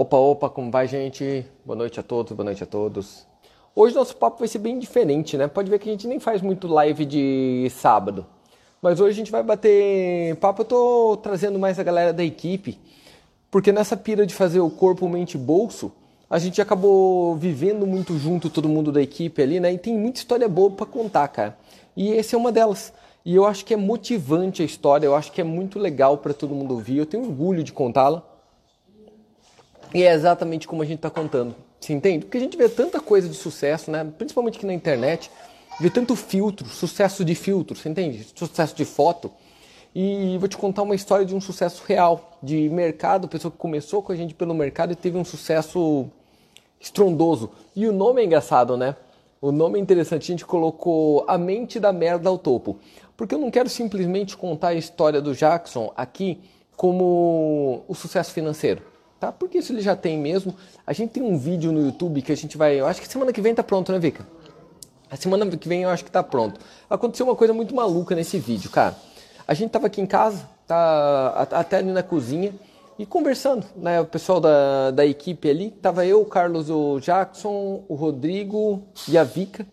Opa, opa, como vai, gente? Boa noite a todos, boa noite a todos. Hoje nosso papo vai ser bem diferente, né? Pode ver que a gente nem faz muito live de sábado. Mas hoje a gente vai bater papo. Eu tô trazendo mais a galera da equipe, porque nessa pira de fazer o corpo, mente, bolso, a gente acabou vivendo muito junto, todo mundo da equipe ali, né? E tem muita história boa para contar, cara. E essa é uma delas. E eu acho que é motivante a história, eu acho que é muito legal para todo mundo ouvir. Eu tenho orgulho de contá-la. E é exatamente como a gente está contando. Você entende? Porque a gente vê tanta coisa de sucesso, né? Principalmente aqui na internet, vê tanto filtro, sucesso de filtro, você entende? Sucesso de foto. E vou te contar uma história de um sucesso real, de mercado, pessoa que começou com a gente pelo mercado e teve um sucesso estrondoso. E o nome é engraçado, né? O nome é interessante, a gente colocou A Mente da Merda ao Topo. Porque eu não quero simplesmente contar a história do Jackson aqui como o sucesso financeiro tá? Porque isso ele já tem mesmo. A gente tem um vídeo no YouTube que a gente vai. Eu acho que semana que vem tá pronto, né, Vika? A semana que vem eu acho que tá pronto. Aconteceu uma coisa muito maluca nesse vídeo, cara. A gente tava aqui em casa, tá até ali na cozinha e conversando, né? O pessoal da, da equipe ali, tava eu, o Carlos, o Jackson, o Rodrigo e a Vika.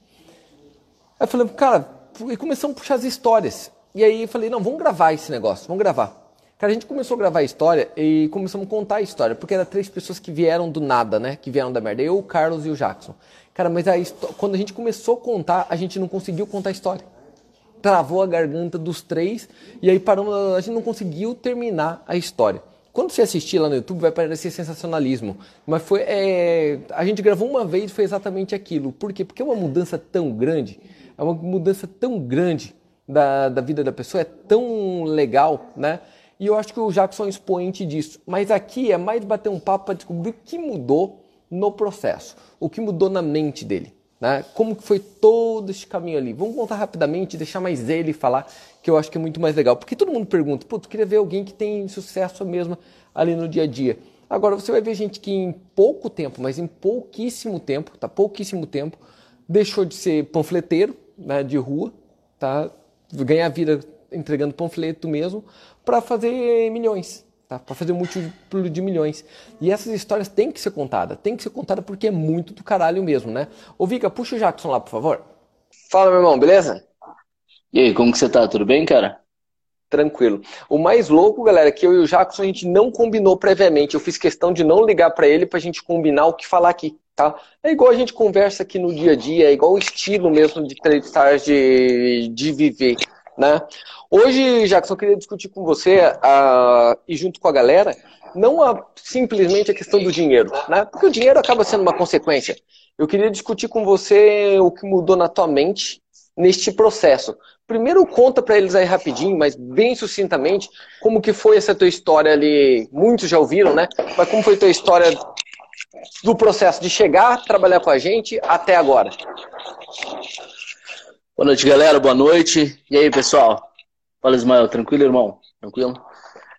Aí eu falei, cara, e começamos a puxar as histórias. E aí eu falei, não, vamos gravar esse negócio, vamos gravar. Cara, a gente começou a gravar a história e começamos a contar a história, porque eram três pessoas que vieram do nada, né? Que vieram da merda. Eu, o Carlos e o Jackson. Cara, mas a quando a gente começou a contar, a gente não conseguiu contar a história. Travou a garganta dos três e aí paramos, a gente não conseguiu terminar a história. Quando você assistir lá no YouTube, vai parecer sensacionalismo. Mas foi. É... A gente gravou uma vez e foi exatamente aquilo. Por quê? Porque é uma mudança tão grande, é uma mudança tão grande da, da vida da pessoa, é tão legal, né? E eu acho que o Jackson é um expoente disso. Mas aqui é mais bater um papo para descobrir o que mudou no processo, o que mudou na mente dele. Né? Como que foi todo esse caminho ali? Vamos contar rapidamente, deixar mais ele falar, que eu acho que é muito mais legal. Porque todo mundo pergunta, pô, tu queria ver alguém que tem sucesso mesmo ali no dia a dia. Agora você vai ver gente que em pouco tempo, mas em pouquíssimo tempo, tá? Pouquíssimo tempo, deixou de ser panfleteiro né, de rua, tá? Ganhar vida entregando panfleto mesmo, para fazer milhões, tá? para fazer um múltiplo de milhões. E essas histórias têm que ser contadas, tem que ser contada porque é muito do caralho mesmo, né? Ô Vika, puxa o Jackson lá, por favor. Fala, meu irmão, beleza? E aí, como que você tá? Tudo bem, cara? Tranquilo. O mais louco, galera, é que eu e o Jackson a gente não combinou previamente. Eu fiz questão de não ligar para ele pra gente combinar o que falar aqui, tá? É igual a gente conversa aqui no dia a dia, é igual o estilo mesmo de Trade Stars de, de viver, né? Hoje, Jackson, eu queria discutir com você uh, e junto com a galera, não a, simplesmente a questão do dinheiro, né? Porque o dinheiro acaba sendo uma consequência. Eu queria discutir com você o que mudou na tua mente neste processo. Primeiro conta para eles aí rapidinho, mas bem sucintamente, como que foi essa tua história ali. Muitos já ouviram, né? Mas como foi a tua história do processo de chegar, trabalhar com a gente até agora? Boa noite, galera. Boa noite. E aí, pessoal? Fala, Ismael. Tranquilo, irmão? Tranquilo?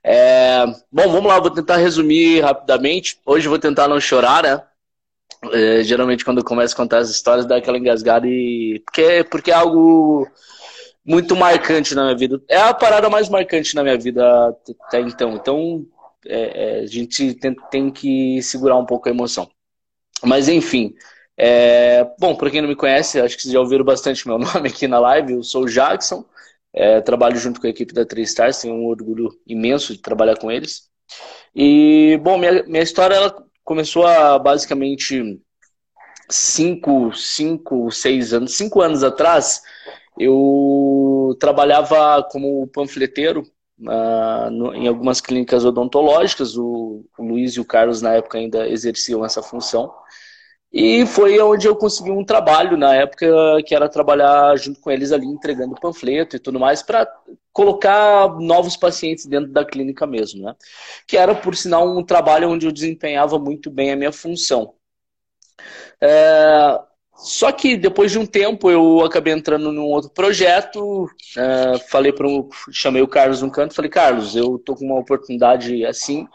É... Bom, vamos lá. Vou tentar resumir rapidamente. Hoje vou tentar não chorar, né? É, geralmente, quando eu começo a contar as histórias, dá aquela engasgada e. Porque, porque é algo muito marcante na minha vida. É a parada mais marcante na minha vida até então. Então, é, é, a gente tem, tem, que segurar um pouco a emoção. Mas, enfim. É, bom, para quem não me conhece, acho que vocês já ouviram bastante meu nome aqui na live. Eu sou o Jackson. É, trabalho junto com a equipe da Três Stars, tenho um orgulho imenso de trabalhar com eles. E, bom, minha, minha história ela começou há basicamente cinco, cinco, seis anos, cinco anos atrás. Eu trabalhava como panfleteiro uh, no, em algumas clínicas odontológicas. O, o Luiz e o Carlos, na época, ainda exerciam essa função. E foi onde eu consegui um trabalho na época, que era trabalhar junto com eles ali, entregando panfleto e tudo mais, para colocar novos pacientes dentro da clínica mesmo, né? Que era, por sinal, um trabalho onde eu desempenhava muito bem a minha função. É... Só que depois de um tempo eu acabei entrando num outro projeto, é... falei para chamei o Carlos no canto, falei Carlos, eu tô com uma oportunidade assim,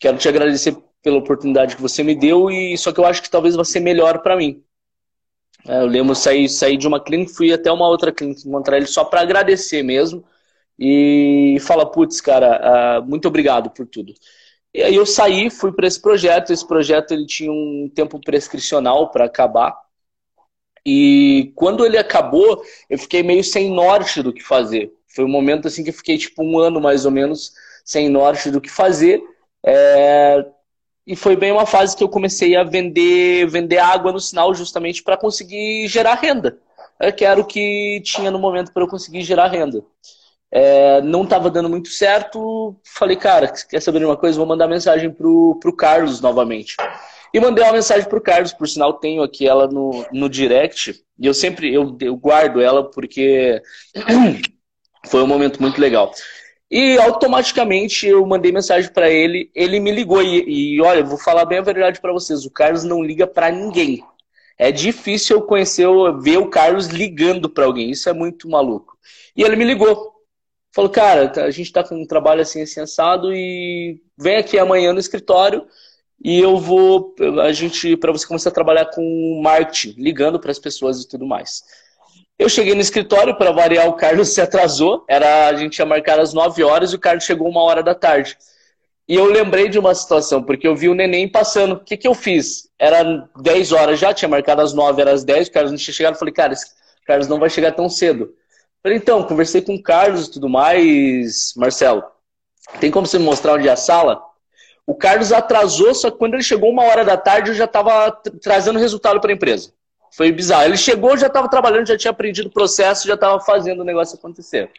quero te agradecer pela oportunidade que você me deu e só que eu acho que talvez vai ser melhor para mim. É, eu lembro sair sair de uma clínica, fui até uma outra clínica encontrar ele só para agradecer mesmo e fala putz, cara, uh, muito obrigado por tudo. E aí eu saí, fui para esse projeto. Esse projeto ele tinha um tempo prescricional para acabar. E quando ele acabou, eu fiquei meio sem norte do que fazer. Foi um momento assim que eu fiquei tipo um ano mais ou menos sem norte do que fazer. É... E foi bem uma fase que eu comecei a vender, vender água no sinal justamente para conseguir gerar renda. É que era o que tinha no momento para eu conseguir gerar renda. É, não estava dando muito certo. Falei, cara, quer saber de uma coisa? Vou mandar mensagem pro, pro Carlos novamente. E mandei uma mensagem pro Carlos, por sinal, tenho aqui ela no, no direct. E eu sempre eu, eu guardo ela porque foi um momento muito legal. E automaticamente eu mandei mensagem para ele, ele me ligou. E, e olha, vou falar bem a verdade para vocês: o Carlos não liga para ninguém. É difícil eu conhecer, ver o Carlos ligando para alguém. Isso é muito maluco. E ele me ligou. Falou, cara, a gente está com um trabalho assim, assim, assado e vem aqui amanhã no escritório e eu vou, a gente, para você começar a trabalhar com marketing, ligando para as pessoas e tudo mais. Eu cheguei no escritório, para variar, o Carlos se atrasou. Era, a gente ia marcar às 9 horas e o Carlos chegou uma hora da tarde. E eu lembrei de uma situação, porque eu vi o neném passando. O que, que eu fiz? Era 10 horas já, tinha marcado às 9, era às 10, o Carlos não tinha chegado. Eu falei, cara, esse Carlos não vai chegar tão cedo. Falei, então, conversei com o Carlos e tudo mais, Marcelo. Tem como você me mostrar onde é a sala? O Carlos atrasou, só que quando ele chegou uma hora da tarde, eu já estava trazendo resultado para a empresa. Foi bizarro. Ele chegou, já estava trabalhando, já tinha aprendido o processo, já estava fazendo o negócio acontecer.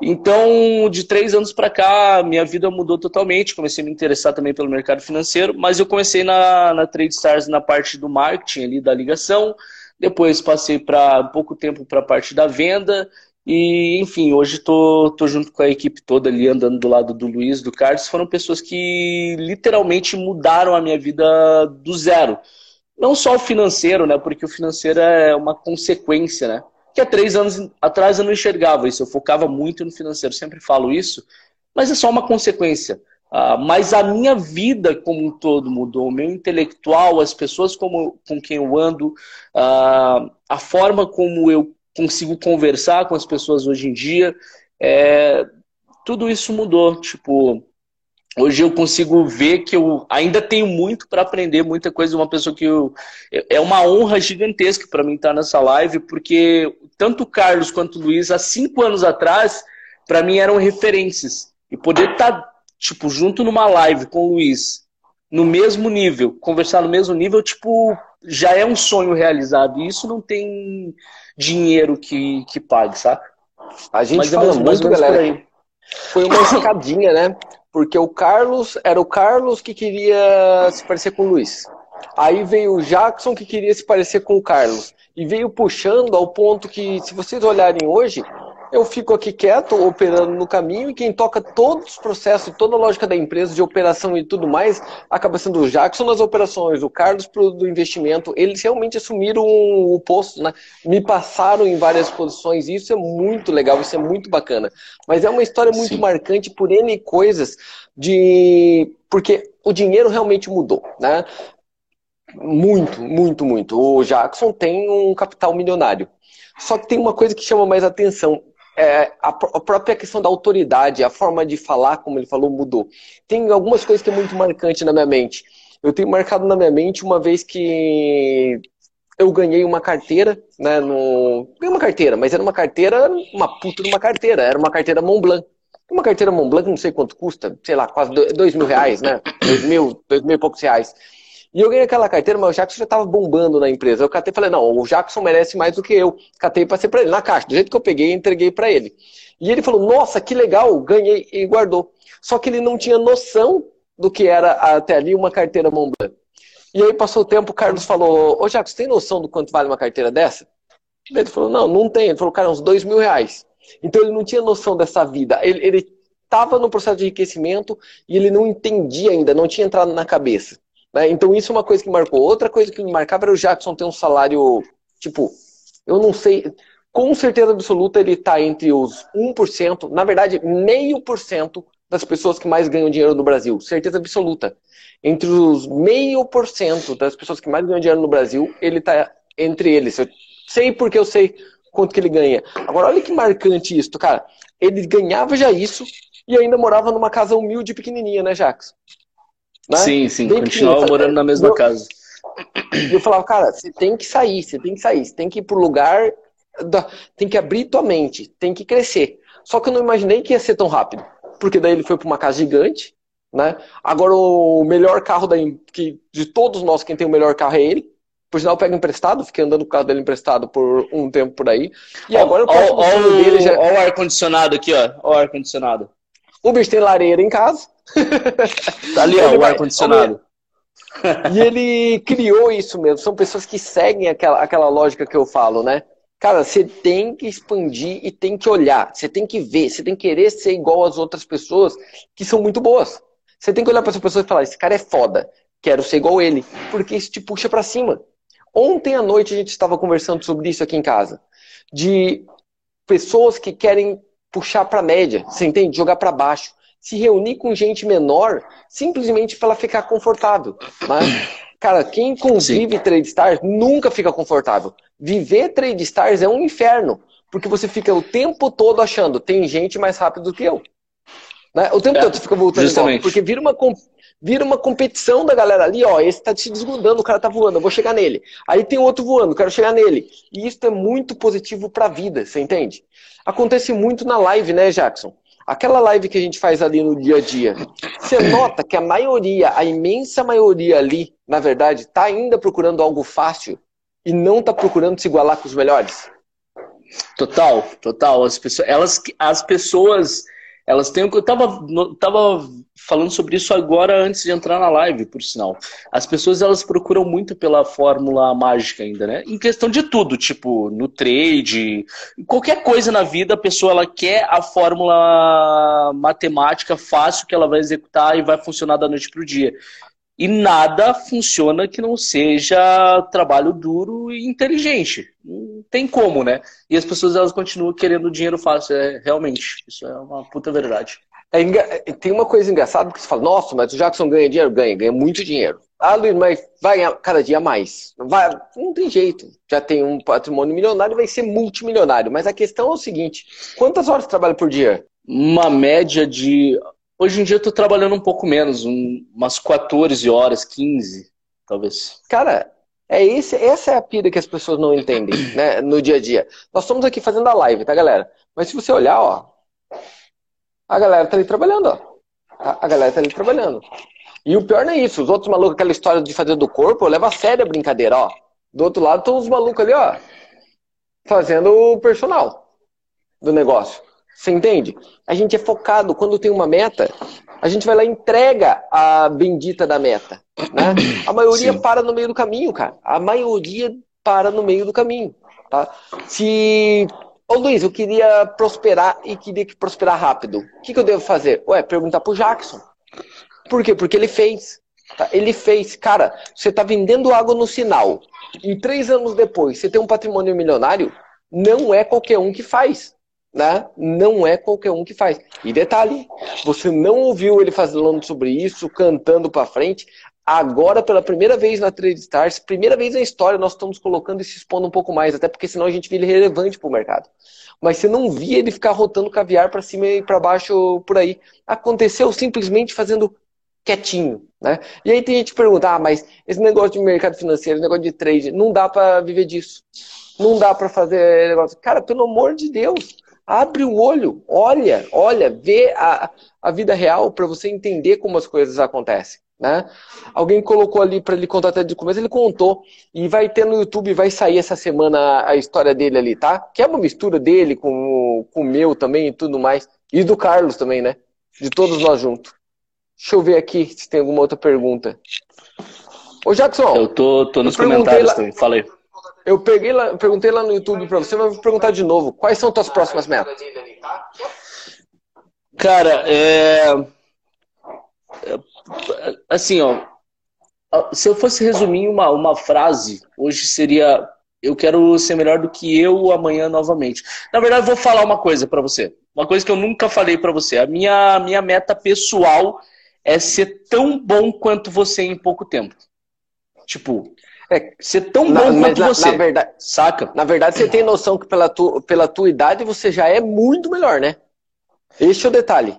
Então, de três anos para cá, minha vida mudou totalmente. Comecei a me interessar também pelo mercado financeiro, mas eu comecei na, na Trade Stars na parte do marketing ali, da ligação. Depois passei para pouco tempo para a parte da venda. E, enfim, hoje tô, tô junto com a equipe toda ali, andando do lado do Luiz, do Carlos. Foram pessoas que literalmente mudaram a minha vida do zero não só o financeiro, né? Porque o financeiro é uma consequência, né? Que há três anos atrás eu não enxergava isso, eu focava muito no financeiro, sempre falo isso, mas é só uma consequência. Uh, mas a minha vida como um todo mudou, o meu intelectual, as pessoas como, com quem eu ando, uh, a forma como eu consigo conversar com as pessoas hoje em dia, é, tudo isso mudou. Tipo, hoje eu consigo ver que eu ainda tenho muito para aprender, muita coisa. Uma pessoa que eu, é uma honra gigantesca para mim estar nessa live, porque tanto o Carlos quanto o Luiz, há cinco anos atrás, para mim eram referências. E poder estar, tá, tipo, junto numa live com o Luiz, no mesmo nível, conversar no mesmo nível, tipo, já é um sonho realizado. E isso não tem dinheiro que, que pague, sabe? A gente Mas é fala muito, galera. Foi uma escadinha, né? Porque o Carlos era o Carlos que queria se parecer com o Luiz. Aí veio o Jackson que queria se parecer com o Carlos. E veio puxando ao ponto que, se vocês olharem hoje, eu fico aqui quieto, operando no caminho, e quem toca todos os processos, toda a lógica da empresa, de operação e tudo mais, acaba sendo o Jackson nas operações, o Carlos do investimento. Eles realmente assumiram o posto, né? me passaram em várias posições, e isso é muito legal, isso é muito bacana. Mas é uma história muito Sim. marcante por N coisas, de porque o dinheiro realmente mudou, né? Muito, muito, muito. O Jackson tem um capital milionário. Só que tem uma coisa que chama mais atenção é, a, a, própria questão da autoridade, a forma de falar, como ele falou, mudou. Tem algumas coisas que é muito marcante na minha mente. Eu tenho marcado na minha mente uma vez que eu ganhei uma carteira, né? No... Ganhei uma carteira, mas era uma carteira, uma puta de uma carteira, era uma carteira Montblanc. Uma carteira Montblanc, não sei quanto custa, sei lá, quase dois mil reais, né? Dois mil, dois mil e poucos reais. E eu ganhei aquela carteira, mas o Jackson já estava bombando na empresa. Eu catei e falei, não, o Jackson merece mais do que eu. Catei e passei para ele na caixa. Do jeito que eu peguei, entreguei para ele. E ele falou, nossa, que legal, ganhei e guardou. Só que ele não tinha noção do que era até ali uma carteira Montblanc. E aí passou o tempo, o Carlos falou, ô Jackson, tem noção do quanto vale uma carteira dessa? Ele falou, não, não tem. Ele falou, cara, uns dois mil reais. Então ele não tinha noção dessa vida. Ele estava no processo de enriquecimento e ele não entendia ainda, não tinha entrado na cabeça. Né? Então isso é uma coisa que marcou. Outra coisa que me marcava era o Jackson ter um salário, tipo, eu não sei, com certeza absoluta ele está entre os 1%, na verdade, meio por cento das pessoas que mais ganham dinheiro no Brasil. Certeza absoluta. Entre os meio por cento das pessoas que mais ganham dinheiro no Brasil, ele está entre eles. Eu sei porque eu sei quanto que ele ganha. Agora, olha que marcante isso, cara. Ele ganhava já isso e ainda morava numa casa humilde pequenininha, né, Jackson? Né? Sim, sim, Bem continuava morando na mesma eu, casa. E eu falava, cara, você tem que sair, você tem que sair, você tem que ir pro lugar, da, tem que abrir tua mente, tem que crescer. Só que eu não imaginei que ia ser tão rápido. Porque daí ele foi para uma casa gigante, né? Agora o melhor carro da, que, de todos nós, quem tem o melhor carro é ele. Por sinal, eu pego emprestado, fiquei andando com o carro dele emprestado por um tempo por aí. E agora eu Olha dele já... o ar-condicionado aqui, ó. Olha o ar-condicionado. O bicho tem lareira em casa. Tá ali, ó, o ar-condicionado. E ele criou isso mesmo. São pessoas que seguem aquela, aquela lógica que eu falo, né? Cara, você tem que expandir e tem que olhar. Você tem que ver. Você tem que querer ser igual às outras pessoas que são muito boas. Você tem que olhar para essa pessoa e falar: esse cara é foda. Quero ser igual ele. Porque isso te puxa para cima. Ontem à noite a gente estava conversando sobre isso aqui em casa. De pessoas que querem puxar para média. Você entende? Jogar para baixo se reunir com gente menor simplesmente para ela ficar confortável. Né? Cara, quem convive Sim. Trade Stars nunca fica confortável. Viver Trade Stars é um inferno, porque você fica o tempo todo achando tem gente mais rápido do que eu. Né? O tempo é, todo você fica voltando igual, porque vira uma, vira uma competição da galera ali, ó, esse tá se desgrudando, o cara tá voando, eu vou chegar nele. Aí tem outro voando, quero chegar nele. E isso é muito positivo para a vida, você entende? Acontece muito na live, né, Jackson? Aquela live que a gente faz ali no dia a dia, você nota que a maioria, a imensa maioria ali, na verdade, está ainda procurando algo fácil e não está procurando se igualar com os melhores? Total, total. As pessoas, elas, as pessoas elas têm. Eu tava, tava falando sobre isso agora antes de entrar na live, por sinal. As pessoas elas procuram muito pela fórmula mágica ainda, né? Em questão de tudo, tipo, no trade, qualquer coisa na vida, a pessoa ela quer a fórmula matemática fácil que ela vai executar e vai funcionar da noite pro dia. E nada funciona que não seja trabalho duro e inteligente. Não tem como, né? E as pessoas elas continuam querendo dinheiro fácil, é, realmente. Isso é uma puta verdade. É, tem uma coisa engraçada que você fala, nossa, mas o Jackson ganha dinheiro? Ganha, ganha muito dinheiro. Ah, Luiz, mas vai ganhar cada dia mais. Vai, não tem jeito. Já tem um patrimônio milionário, vai ser multimilionário. Mas a questão é o seguinte: quantas horas trabalha por dia? Uma média de Hoje em dia eu tô trabalhando um pouco menos, um, umas 14 horas, 15, talvez. Cara, é esse, essa é a pira que as pessoas não entendem, né, no dia a dia. Nós estamos aqui fazendo a live, tá, galera? Mas se você olhar, ó, a galera tá ali trabalhando, ó. A, a galera tá ali trabalhando. E o pior não é isso. Os outros malucos, aquela história de fazer do corpo, leva a sério a brincadeira, ó. Do outro lado estão os malucos ali, ó, fazendo o personal do negócio. Você entende? A gente é focado. Quando tem uma meta, a gente vai lá e entrega a bendita da meta. Né? A maioria Sim. para no meio do caminho, cara. A maioria para no meio do caminho. Tá? Se. Ô Luiz, eu queria prosperar e queria que prosperar rápido. O que, que eu devo fazer? Ué, perguntar pro Jackson. Por quê? Porque ele fez. Tá? Ele fez. Cara, você está vendendo água no sinal. E três anos depois, você tem um patrimônio milionário. Não é qualquer um que faz né? Não é qualquer um que faz. E detalhe, você não ouviu ele falando sobre isso, cantando para frente. Agora, pela primeira vez na Trade Stars, primeira vez na história, nós estamos colocando e se expondo um pouco mais, até porque senão a gente vira relevante para o mercado. Mas você não via ele ficar rotando caviar para cima e para baixo por aí. Aconteceu simplesmente fazendo quietinho, né? E aí tem gente que pergunta, ah, mas esse negócio de mercado financeiro, esse negócio de trade, não dá para viver disso. Não dá para fazer negócio. Cara, pelo amor de Deus, Abre o olho, olha, olha, vê a, a vida real para você entender como as coisas acontecem. Né? Alguém colocou ali para ele contar até de começo, ele contou. E vai ter no YouTube, vai sair essa semana a história dele ali, tá? Que é uma mistura dele com, com o meu também e tudo mais. E do Carlos também, né? De todos nós juntos. Deixa eu ver aqui se tem alguma outra pergunta. Ô Jackson. Eu tô, tô nos comentários lá... também, falei. Eu peguei lá, perguntei lá no YouTube para você, mas vou perguntar de novo. Quais são tuas próximas metas? Cara, é... é assim, ó, se eu fosse resumir uma, uma frase, hoje seria eu quero ser melhor do que eu amanhã novamente. Na verdade, vou falar uma coisa para você. Uma coisa que eu nunca falei para você. A minha, minha meta pessoal é ser tão bom quanto você em pouco tempo. Tipo, é, ser tão bom na, quanto na, você. Na verdade, saca? Na verdade, você tem noção que pela, tu, pela tua idade você já é muito melhor, né? Esse é o detalhe.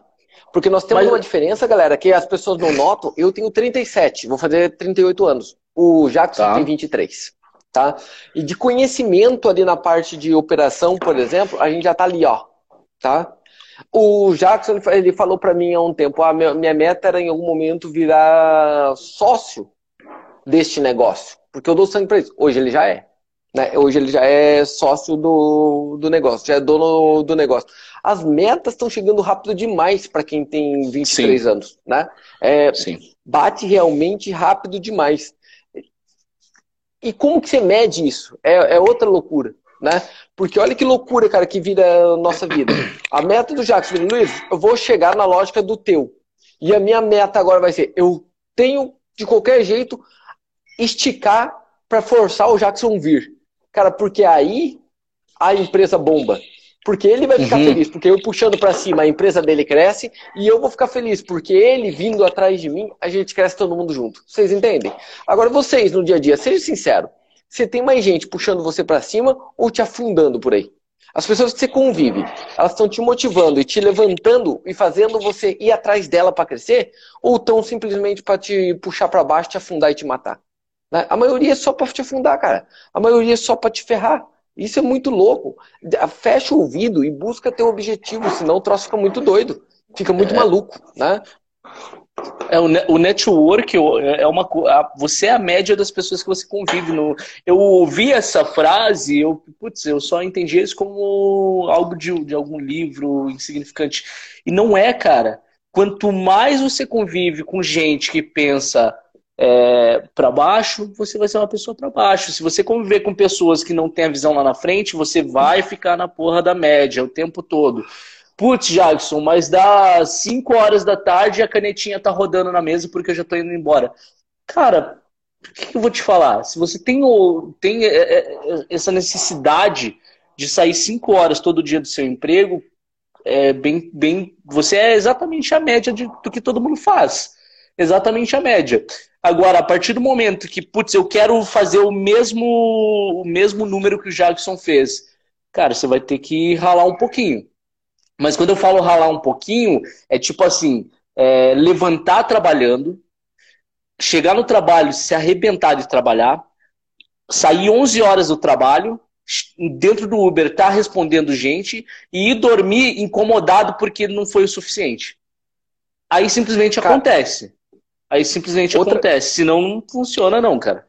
Porque nós temos Mas... uma diferença, galera, que as pessoas não notam. Eu tenho 37, vou fazer 38 anos. O Jackson tá. tem 23. Tá? E de conhecimento ali na parte de operação, por exemplo, a gente já tá ali, ó. Tá? O Jackson ele falou para mim há um tempo: a ah, minha meta era em algum momento virar sócio deste negócio, porque eu dou sangue para isso. Hoje ele já é. Né? Hoje ele já é sócio do, do negócio, já é dono do negócio. As metas estão chegando rápido demais para quem tem 23 Sim. anos. Né? É, Sim. Bate realmente rápido demais. E como que você mede isso? É, é outra loucura. Né? Porque olha que loucura, cara, que vira a nossa vida. A meta do Jackson Luiz, eu vou chegar na lógica do teu. E a minha meta agora vai ser, eu tenho, de qualquer jeito, esticar para forçar o Jackson vir. Cara, porque aí a empresa bomba. Porque ele vai ficar uhum. feliz, porque eu puxando para cima, a empresa dele cresce e eu vou ficar feliz, porque ele vindo atrás de mim, a gente cresce todo mundo junto. Vocês entendem? Agora vocês no dia a dia, seja sincero, você tem mais gente puxando você para cima ou te afundando por aí? As pessoas que você convive, elas estão te motivando e te levantando e fazendo você ir atrás dela para crescer, ou estão simplesmente para te puxar para baixo, te afundar e te matar? Né? A maioria é só para te afundar, cara. A maioria é só para te ferrar. Isso é muito louco. Fecha o ouvido e busca teu objetivo, senão o troço fica muito doido. Fica muito é. maluco, né? É, o, network é uma você é a média das pessoas que você convive. No, eu ouvi essa frase, eu, putz, eu só entendi isso como algo de, de algum livro insignificante. E não é, cara. Quanto mais você convive com gente que pensa é, para baixo, você vai ser uma pessoa para baixo. Se você conviver com pessoas que não têm a visão lá na frente, você vai ficar na porra da média o tempo todo. Putz, Jackson, mas dá 5 horas da tarde e a canetinha tá rodando na mesa porque eu já tô indo embora. Cara, o que eu vou te falar? Se você tem, tem é, é, essa necessidade de sair 5 horas todo dia do seu emprego, é bem, bem, você é exatamente a média de, do que todo mundo faz. Exatamente a média. Agora, a partir do momento que, putz, eu quero fazer o mesmo, o mesmo número que o Jackson fez, cara, você vai ter que ralar um pouquinho. Mas quando eu falo ralar um pouquinho, é tipo assim, é, levantar trabalhando, chegar no trabalho, se arrebentar de trabalhar, sair 11 horas do trabalho, dentro do Uber tá respondendo gente e ir dormir incomodado porque não foi o suficiente. Aí simplesmente Cara, acontece. Aí simplesmente outra... acontece. Senão não funciona, não, cara.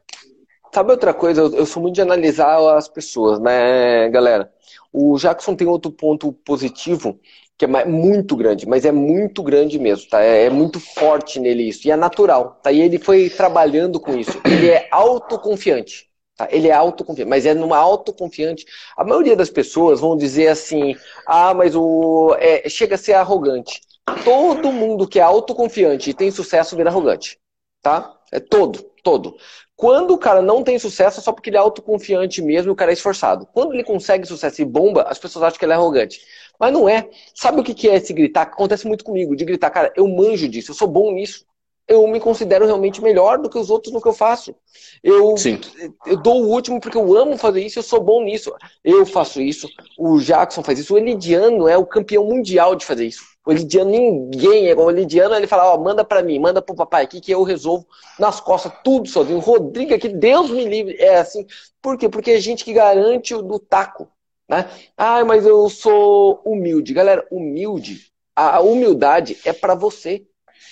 Sabe outra coisa? Eu, sou muito de analisar as pessoas, né, galera? O Jackson tem outro ponto positivo que é muito grande, mas é muito grande mesmo, tá? É, é, muito forte nele isso. E é natural, tá? E ele foi trabalhando com isso. Ele é autoconfiante. Tá? Ele é autoconfiante, mas é numa autoconfiante. A maioria das pessoas vão dizer assim: ah, mas o. É, chega a ser arrogante. Todo mundo que é autoconfiante e tem sucesso vira arrogante. Tá? É todo, todo. Quando o cara não tem sucesso, é só porque ele é autoconfiante mesmo e o cara é esforçado. Quando ele consegue sucesso e bomba, as pessoas acham que ele é arrogante. Mas não é. Sabe o que é esse gritar? Acontece muito comigo, de gritar, cara, eu manjo disso, eu sou bom nisso. Eu me considero realmente melhor do que os outros no que eu faço. Eu, Sim. eu dou o último porque eu amo fazer isso, eu sou bom nisso. Eu faço isso, o Jackson faz isso, o Elidiano é o campeão mundial de fazer isso. O Lidiano, ninguém é igual o Lidiano, ele fala, ó, manda para mim, manda pro papai aqui que eu resolvo nas costas tudo sozinho. Rodrigo aqui, Deus me livre, é assim. Por quê? Porque é gente que garante o do taco, né? Ah, mas eu sou humilde. Galera, humilde, a humildade é para você.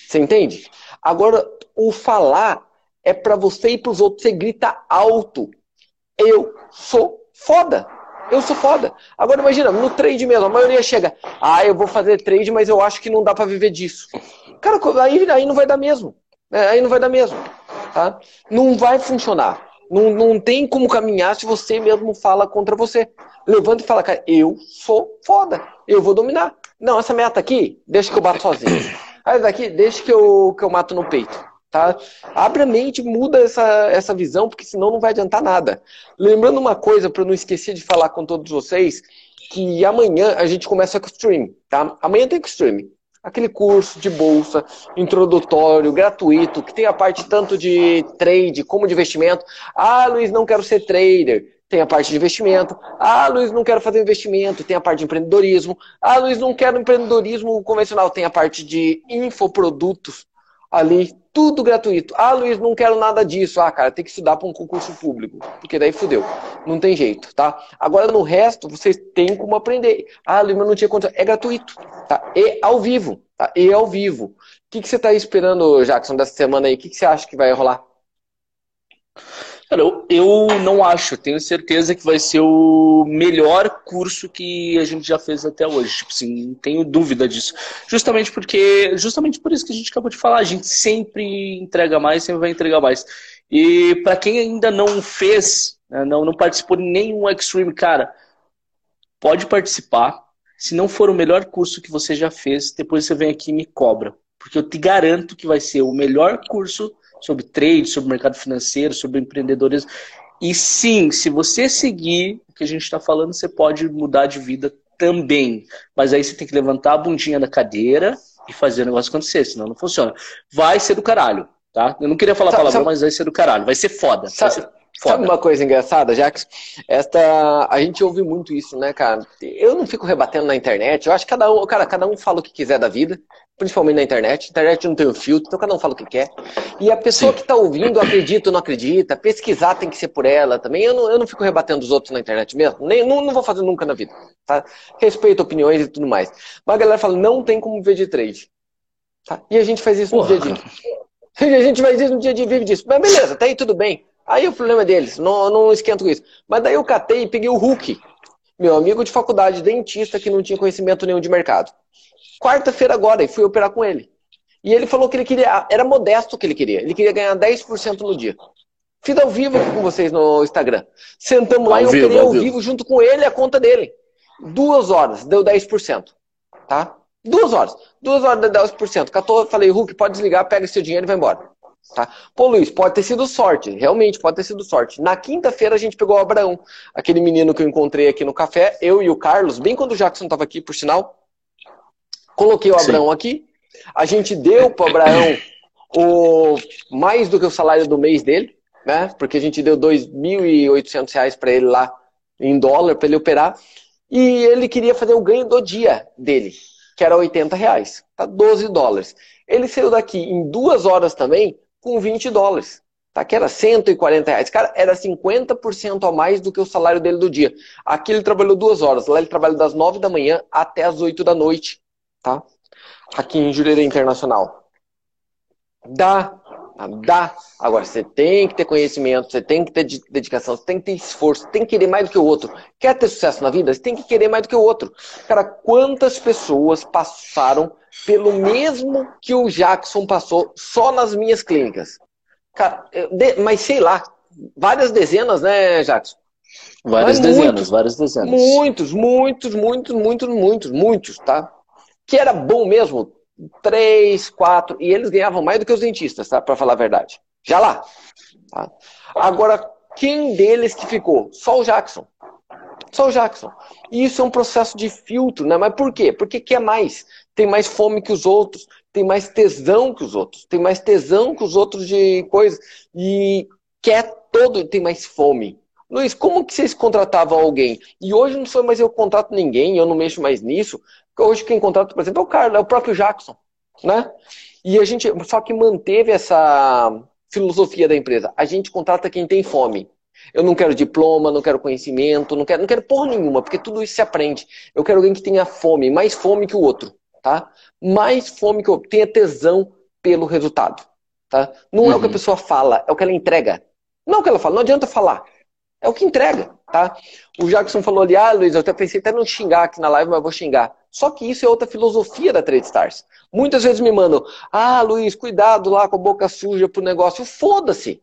Você entende? Agora, o falar é para você e pros outros. Você grita alto. Eu sou foda. Eu sou foda. Agora imagina, no trade mesmo, a maioria chega, ah, eu vou fazer trade, mas eu acho que não dá para viver disso. Cara, aí, aí não vai dar mesmo. É, aí não vai dar mesmo. Tá? Não vai funcionar. Não, não tem como caminhar se você mesmo fala contra você. Levanta e fala, cara, eu sou foda. Eu vou dominar. Não, essa meta aqui, deixa que eu bato sozinho. Aí daqui, deixa que eu, que eu mato no peito. Tá? Abre a mente, muda essa, essa visão, porque senão não vai adiantar nada. Lembrando uma coisa, para não esquecer de falar com todos vocês, que amanhã a gente começa com o Extreme, tá? Amanhã tem Extreme. Aquele curso de bolsa, introdutório, gratuito, que tem a parte tanto de trade como de investimento. Ah, Luiz, não quero ser trader. tem a parte de investimento. Ah, Luiz, não quero fazer investimento, tem a parte de empreendedorismo. Ah, Luiz, não quero empreendedorismo convencional, tem a parte de infoprodutos ali, tudo gratuito. Ah, Luiz, não quero nada disso. Ah, cara, tem que estudar para um concurso público, porque daí fudeu. Não tem jeito, tá? Agora, no resto, vocês têm como aprender. Ah, Luiz, mas não tinha conta. É gratuito, tá? E ao vivo, tá? E ao vivo. O que, que você está esperando, Jackson, dessa semana aí? O que, que você acha que vai rolar? Cara, eu, eu não acho, tenho certeza que vai ser o melhor curso que a gente já fez até hoje. Tipo assim, tenho dúvida disso. Justamente porque, justamente por isso que a gente acabou de falar, a gente sempre entrega mais, sempre vai entregar mais. E para quem ainda não fez, né, não, não participou de nenhum Extreme, cara, pode participar. Se não for o melhor curso que você já fez, depois você vem aqui e me cobra. Porque eu te garanto que vai ser o melhor curso sobre trade, sobre mercado financeiro, sobre empreendedorismo. E sim, se você seguir o que a gente está falando, você pode mudar de vida também. Mas aí você tem que levantar a bundinha da cadeira e fazer o negócio acontecer, senão não funciona. Vai ser do caralho, tá? Eu não queria falar palavrão, sabe, mas vai ser do caralho. Vai ser foda. Sabe, vai ser foda. Sabe uma coisa engraçada, Jax? Esta, a gente ouve muito isso, né, cara? Eu não fico rebatendo na internet. Eu acho que cada um, cara, cada um fala o que quiser da vida principalmente na internet. A internet não tem um filtro, então cada um fala o que quer. E a pessoa Sim. que está ouvindo acredita ou não acredita, pesquisar tem que ser por ela também. Eu não, eu não fico rebatendo os outros na internet mesmo, nem, não, não vou fazer nunca na vida. Tá? Respeito opiniões e tudo mais. Mas a galera fala, não tem como ver de trade. Tá? E a gente faz isso Porra. no dia a dia. A gente faz isso no dia a dia, vive disso. Mas beleza, tá aí tudo bem. Aí o problema é deles, não, não esquento com isso. Mas daí eu catei e peguei o Hulk, meu amigo de faculdade, dentista, que não tinha conhecimento nenhum de mercado quarta-feira agora e fui operar com ele. E ele falou que ele queria, era modesto o que ele queria, ele queria ganhar 10% no dia. Fiz ao vivo aqui com vocês no Instagram. Sentamos lá ao e eu operei ao vivo. vivo junto com ele a conta dele. Duas horas, deu 10%. Tá? Duas horas. Duas horas deu 10%. Catou, falei, Hulk, pode desligar, pega seu dinheiro e vai embora. Tá? Pô, Luiz, pode ter sido sorte. Realmente, pode ter sido sorte. Na quinta-feira a gente pegou o Abraão, aquele menino que eu encontrei aqui no café, eu e o Carlos, bem quando o Jackson estava aqui, por sinal. Coloquei o Abraão Sim. aqui. A gente deu para o Abraão o, mais do que o salário do mês dele, né? Porque a gente deu R$ 2.800 para ele lá em dólar para ele operar. E ele queria fazer o ganho do dia dele, que era 80 reais, tá? 12 dólares. Ele saiu daqui em duas horas também com 20 dólares, tá? Que era 140 reais. Cara, era 50% a mais do que o salário dele do dia. Aqui ele trabalhou duas horas, lá ele trabalha das 9 da manhã até as 8 da noite tá? Aqui em Jurerê Internacional. Dá, dá. Agora, você tem que ter conhecimento, você tem que ter dedicação, você tem que ter esforço, tem que querer mais do que o outro. Quer ter sucesso na vida? Você tem que querer mais do que o outro. Cara, quantas pessoas passaram pelo mesmo que o Jackson passou só nas minhas clínicas? Cara, mas sei lá, várias dezenas, né, Jackson? Várias mas dezenas, muitos, várias dezenas. Muitos, muitos, muitos, muitos, muitos, muitos, tá? Que era bom mesmo, três, quatro, e eles ganhavam mais do que os dentistas, tá? Para falar a verdade. Já lá. Tá? Agora, quem deles que ficou? Só o Jackson. Só o Jackson. E isso é um processo de filtro, né? Mas por quê? Porque quer mais. Tem mais fome que os outros, tem mais tesão que os outros, tem mais tesão que os outros de coisas. E quer todo, tem mais fome. Luiz, como que vocês contratavam alguém? E hoje não sou mais eu contrato ninguém, eu não mexo mais nisso. Hoje quem contrata, por exemplo, é o Carlos, é o próprio Jackson, né? E a gente só que manteve essa filosofia da empresa. A gente contrata quem tem fome. Eu não quero diploma, não quero conhecimento, não quero, não quero porra nenhuma, porque tudo isso se aprende. Eu quero alguém que tenha fome, mais fome que o outro, tá? Mais fome que o outro, tenha tesão pelo resultado, tá? Não uhum. é o que a uhum. pessoa fala, é o que ela entrega. Não é o que ela fala, não adianta falar. É o que entrega, tá? O Jackson falou ali, ah, Luiz, eu até pensei até não xingar aqui na live, mas vou xingar. Só que isso é outra filosofia da Trade Stars. Muitas vezes me mandam, ah, Luiz, cuidado lá com a boca suja pro negócio. Foda-se.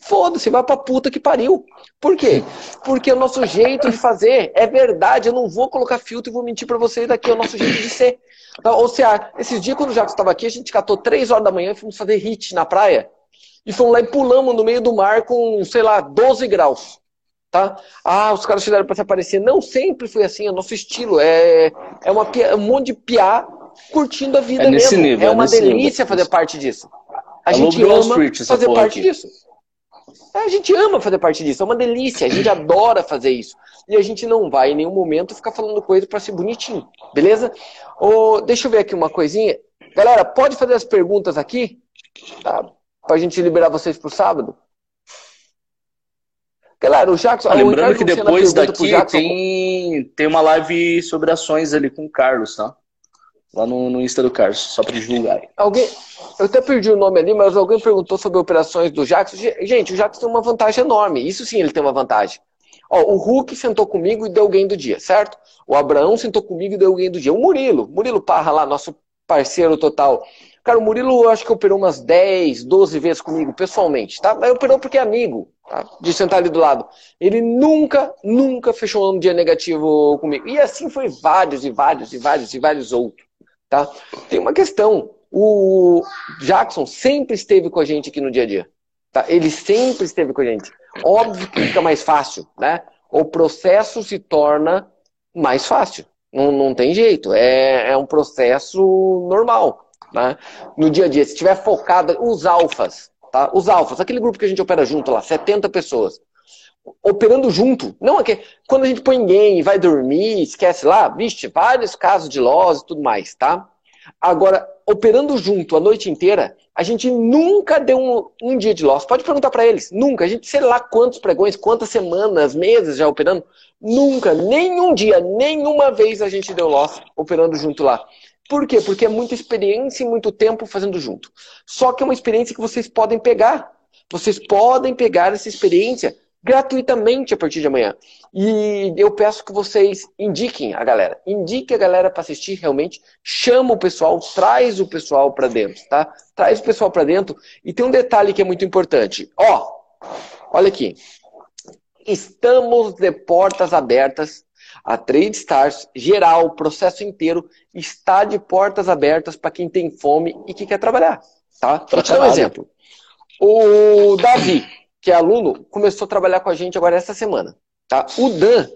Foda-se, vai pra puta que pariu. Por quê? Porque o nosso jeito de fazer é verdade. Eu não vou colocar filtro e vou mentir para vocês daqui. É o nosso jeito de ser. Então, ou seja, esses dias quando o Jackson estava aqui, a gente catou 3 horas da manhã e fomos fazer hit na praia. E fomos lá e pulamos no meio do mar com, sei lá, 12 graus tá? Ah, os caras fizeram para se aparecer. Não sempre foi assim, é o nosso estilo. É, é uma, um monte de piá curtindo a vida é mesmo. Nível, é uma delícia nível. fazer parte disso. A Alô, gente ama Street, fazer parte aqui. disso. A gente ama fazer parte disso, é uma delícia, a gente adora fazer isso. E a gente não vai em nenhum momento ficar falando coisa para ser bonitinho, beleza? Oh, deixa eu ver aqui uma coisinha. Galera, pode fazer as perguntas aqui, tá? Pra gente liberar vocês pro sábado. Galera, o Jackson. Ah, lembrando que depois daqui Jackson, tem, tem uma live sobre ações ali com o Carlos, tá? Lá no, no Insta do Carlos, só para divulgar. Alguém, eu até perdi o nome ali, mas alguém perguntou sobre operações do Jackson. Gente, o Jackson tem uma vantagem enorme. Isso sim, ele tem uma vantagem. Ó, o Hulk sentou comigo e deu alguém do dia, certo? O Abraão sentou comigo e deu alguém do dia. O Murilo, Murilo Parra lá, nosso parceiro total. Cara, o Murilo acho que operou umas 10, 12 vezes comigo, pessoalmente, tá? Mas operou porque é amigo, tá? De sentar ali do lado. Ele nunca, nunca fechou um dia negativo comigo. E assim foi vários e vários e vários e vários outros. Tá? Tem uma questão. O Jackson sempre esteve com a gente aqui no dia a dia. Tá? Ele sempre esteve com a gente. Óbvio que fica mais fácil, né? O processo se torna mais fácil. Não, não tem jeito. É, é um processo normal. Né? No dia a dia, se estiver focado, os alfas, tá? Os alfas, aquele grupo que a gente opera junto lá, 70 pessoas. Operando junto. Não é que quando a gente põe ninguém e vai dormir, esquece lá, vixe, vários casos de loss e tudo mais, tá? Agora, operando junto a noite inteira, a gente nunca deu um, um dia de loss. Pode perguntar para eles. Nunca. A gente, sei lá quantos pregões, quantas semanas, meses já operando. Nunca, nenhum dia, nenhuma vez a gente deu loss operando junto lá. Por quê? Porque é muita experiência e muito tempo fazendo junto. Só que é uma experiência que vocês podem pegar. Vocês podem pegar essa experiência gratuitamente a partir de amanhã. E eu peço que vocês indiquem a galera. Indique a galera para assistir realmente. Chama o pessoal, traz o pessoal para dentro, tá? Traz o pessoal para dentro. E tem um detalhe que é muito importante. Ó, olha aqui. Estamos de portas abertas. A Trade Stars, geral, o processo inteiro, está de portas abertas para quem tem fome e que quer trabalhar. Tá? Vou te dar um exemplo. O Davi, que é aluno, começou a trabalhar com a gente agora essa semana. Tá? O Dan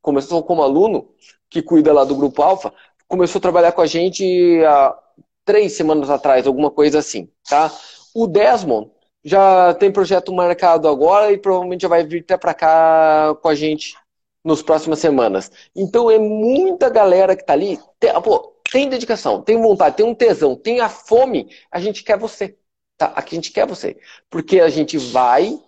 começou como aluno, que cuida lá do Grupo Alfa, começou a trabalhar com a gente há três semanas atrás, alguma coisa assim. Tá? O Desmond já tem projeto marcado agora e provavelmente já vai vir até para cá com a gente nos próximas semanas. Então é muita galera que tá ali. Tem, pô, tem dedicação, tem vontade, tem um tesão, tem a fome. A gente quer você. Tá? Aqui a gente quer você. Porque a gente vai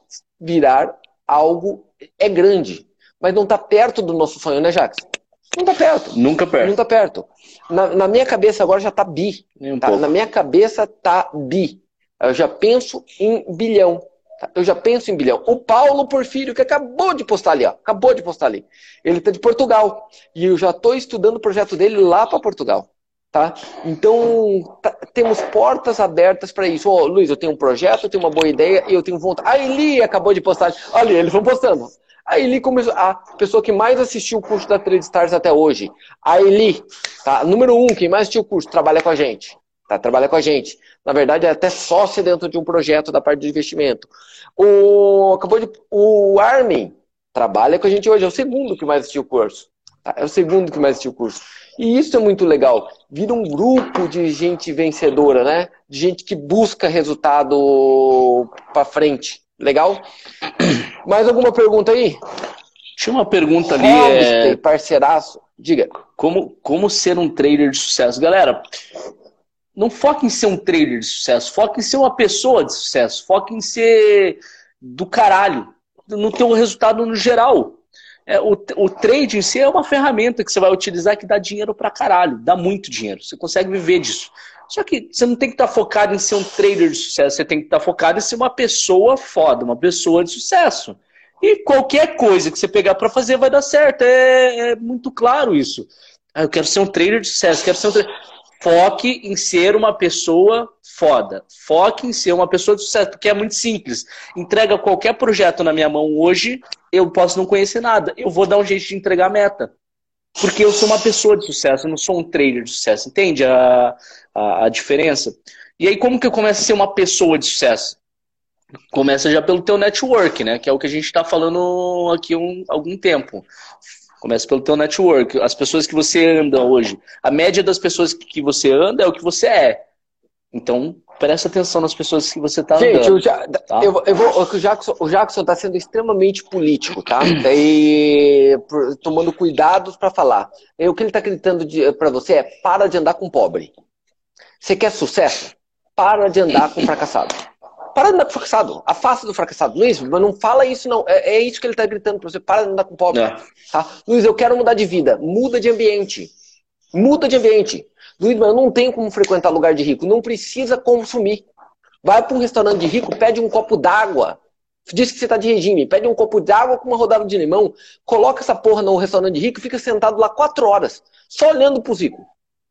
virar algo. É grande, mas não está perto do nosso sonho, né, Jackson? Não está perto. Nunca perto. Não está perto. Na, na, minha cabeça agora já está bi. Um tá? Na minha cabeça está bi. Eu já penso em bilhão. Eu já penso em bilhão. O Paulo Porfírio, que acabou de postar ali, ó, acabou de postar ali. Ele está de Portugal. E eu já estou estudando o projeto dele lá para Portugal. Tá? Então, tá, temos portas abertas para isso. Oh, Luiz, eu tenho um projeto, eu tenho uma boa ideia e eu tenho vontade. A Eli acabou de postar. Olha, eles vão postando. A Eli começou. A pessoa que mais assistiu o curso da Trade Stars até hoje. A Eli, tá? Número um, quem mais assistiu o curso, trabalha com a gente. Tá? Trabalha com a gente. Na verdade, é até sócia dentro de um projeto da parte de investimento. O, acabou de, o Armin trabalha com a gente hoje. É o segundo que mais assistiu o curso. Tá? É o segundo que mais assistiu o curso. E isso é muito legal. Vira um grupo de gente vencedora, né? De gente que busca resultado para frente. Legal? Mais alguma pergunta aí? Tinha uma pergunta ali. é... parceiraço. Diga. Como, como ser um trader de sucesso? Galera, não foque em ser um trader de sucesso. Foque em ser uma pessoa de sucesso. Foque em ser do caralho. No teu resultado no geral. É, o, o trade em si é uma ferramenta que você vai utilizar que dá dinheiro pra caralho, dá muito dinheiro. Você consegue viver disso. Só que você não tem que estar tá focado em ser um trader de sucesso, você tem que estar tá focado em ser uma pessoa foda, uma pessoa de sucesso. E qualquer coisa que você pegar para fazer vai dar certo. É, é, muito claro isso. Ah, eu quero ser um trader de sucesso, quero ser um trader. Foque em ser uma pessoa foda. Foque em ser uma pessoa de sucesso, porque é muito simples. Entrega qualquer projeto na minha mão hoje, eu posso não conhecer nada. Eu vou dar um jeito de entregar a meta. Porque eu sou uma pessoa de sucesso, eu não sou um trader de sucesso. Entende a, a, a diferença? E aí, como que eu começo a ser uma pessoa de sucesso? Começa já pelo teu network, né? Que é o que a gente está falando aqui há um, algum tempo. Começa pelo teu network. As pessoas que você anda hoje. A média das pessoas que você anda é o que você é. Então, presta atenção nas pessoas que você tá Gente, andando. o, ja, tá? eu, eu vou, o Jackson, o Jackson tá sendo extremamente político, tá? E, tomando cuidados para falar. E o que ele tá gritando para você é: para de andar com pobre. Você quer sucesso? Para de andar com fracassado. Para de andar com fracassado. Afasta do fracassado. Luiz, mas não fala isso, não. É, é isso que ele tá gritando para você. Para de andar com pobre. É. Tá? Luiz, eu quero mudar de vida. Muda de ambiente. Muda de ambiente. Luiz, mas eu não tenho como frequentar lugar de rico. Não precisa consumir. Vai para um restaurante de rico, pede um copo d'água. Diz que você está de regime. Pede um copo d'água com uma rodada de limão. Coloca essa porra no restaurante de rico e fica sentado lá quatro horas. Só olhando pros ricos.